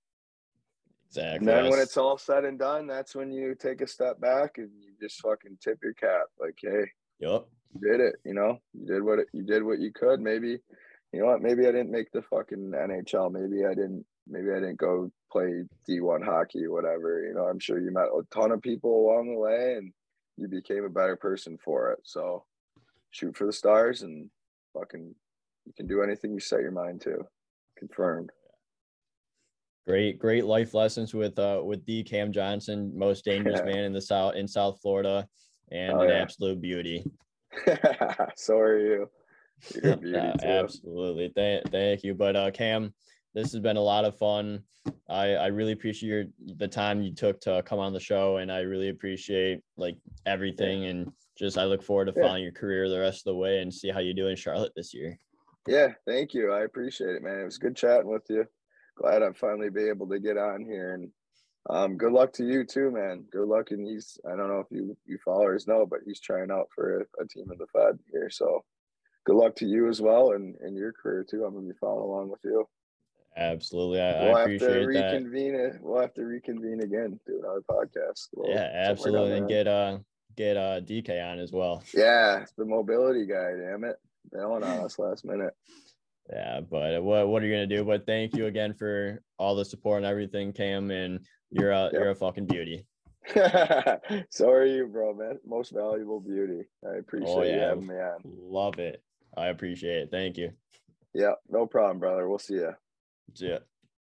Speaker 1: Exactly.
Speaker 2: And then when it's all said and done, that's when you take a step back and you just fucking tip your cap. Like, hey,
Speaker 1: yep
Speaker 2: you did it. You know, you did what it, you did what you could. Maybe, you know what? Maybe I didn't make the fucking NHL. Maybe I didn't. Maybe I didn't go play D one hockey or whatever. You know, I'm sure you met a ton of people along the way, and you became a better person for it. So, shoot for the stars and fucking, you can do anything you set your mind to. Confirmed.
Speaker 1: Great, great life lessons with uh with D Cam Johnson, most dangerous man in the south in South Florida, and
Speaker 2: Oh,
Speaker 1: an
Speaker 2: yeah.
Speaker 1: absolute beauty.
Speaker 2: so are you. You're a beauty
Speaker 1: Uh, absolutely, thank thank you. But uh, Cam, this has been a lot of fun. I I really appreciate your the time you took to come on the show, and I really appreciate like everything, and just I look forward to
Speaker 2: Yeah.
Speaker 1: following your career the rest of the way and see how you do in Charlotte this year.
Speaker 2: Yeah, thank you. I appreciate it, man. It was good chatting with you. Glad I'm finally be able to get on here and um good luck to you too, man. Good luck and he's I don't know if you you followers know, but he's trying out for a, a team in the Fed here. So good luck to you as well and in your career too. I'm gonna be following along with you.
Speaker 1: Absolutely, I,
Speaker 2: we'll
Speaker 1: I
Speaker 2: have to
Speaker 1: appreciate that.
Speaker 2: reconvene it. We'll have to reconvene again, do another podcast. Well,
Speaker 1: Yeah, absolutely, and get uh get uh DK on as well.
Speaker 2: Yeah, it's the mobility guy, damn it. Bailing on us last minute.
Speaker 1: Yeah, but what what are you gonna do? But thank you again for all the support and everything, Cam, and you're a
Speaker 2: Yep.
Speaker 1: you're a fucking beauty.
Speaker 2: so are you, bro, man. Most valuable beauty. I appreciate you
Speaker 1: Oh, yeah.
Speaker 2: having me on.
Speaker 1: Love it. I appreciate it. Thank you.
Speaker 2: Yeah, no problem, brother. We'll see you.
Speaker 1: Ya.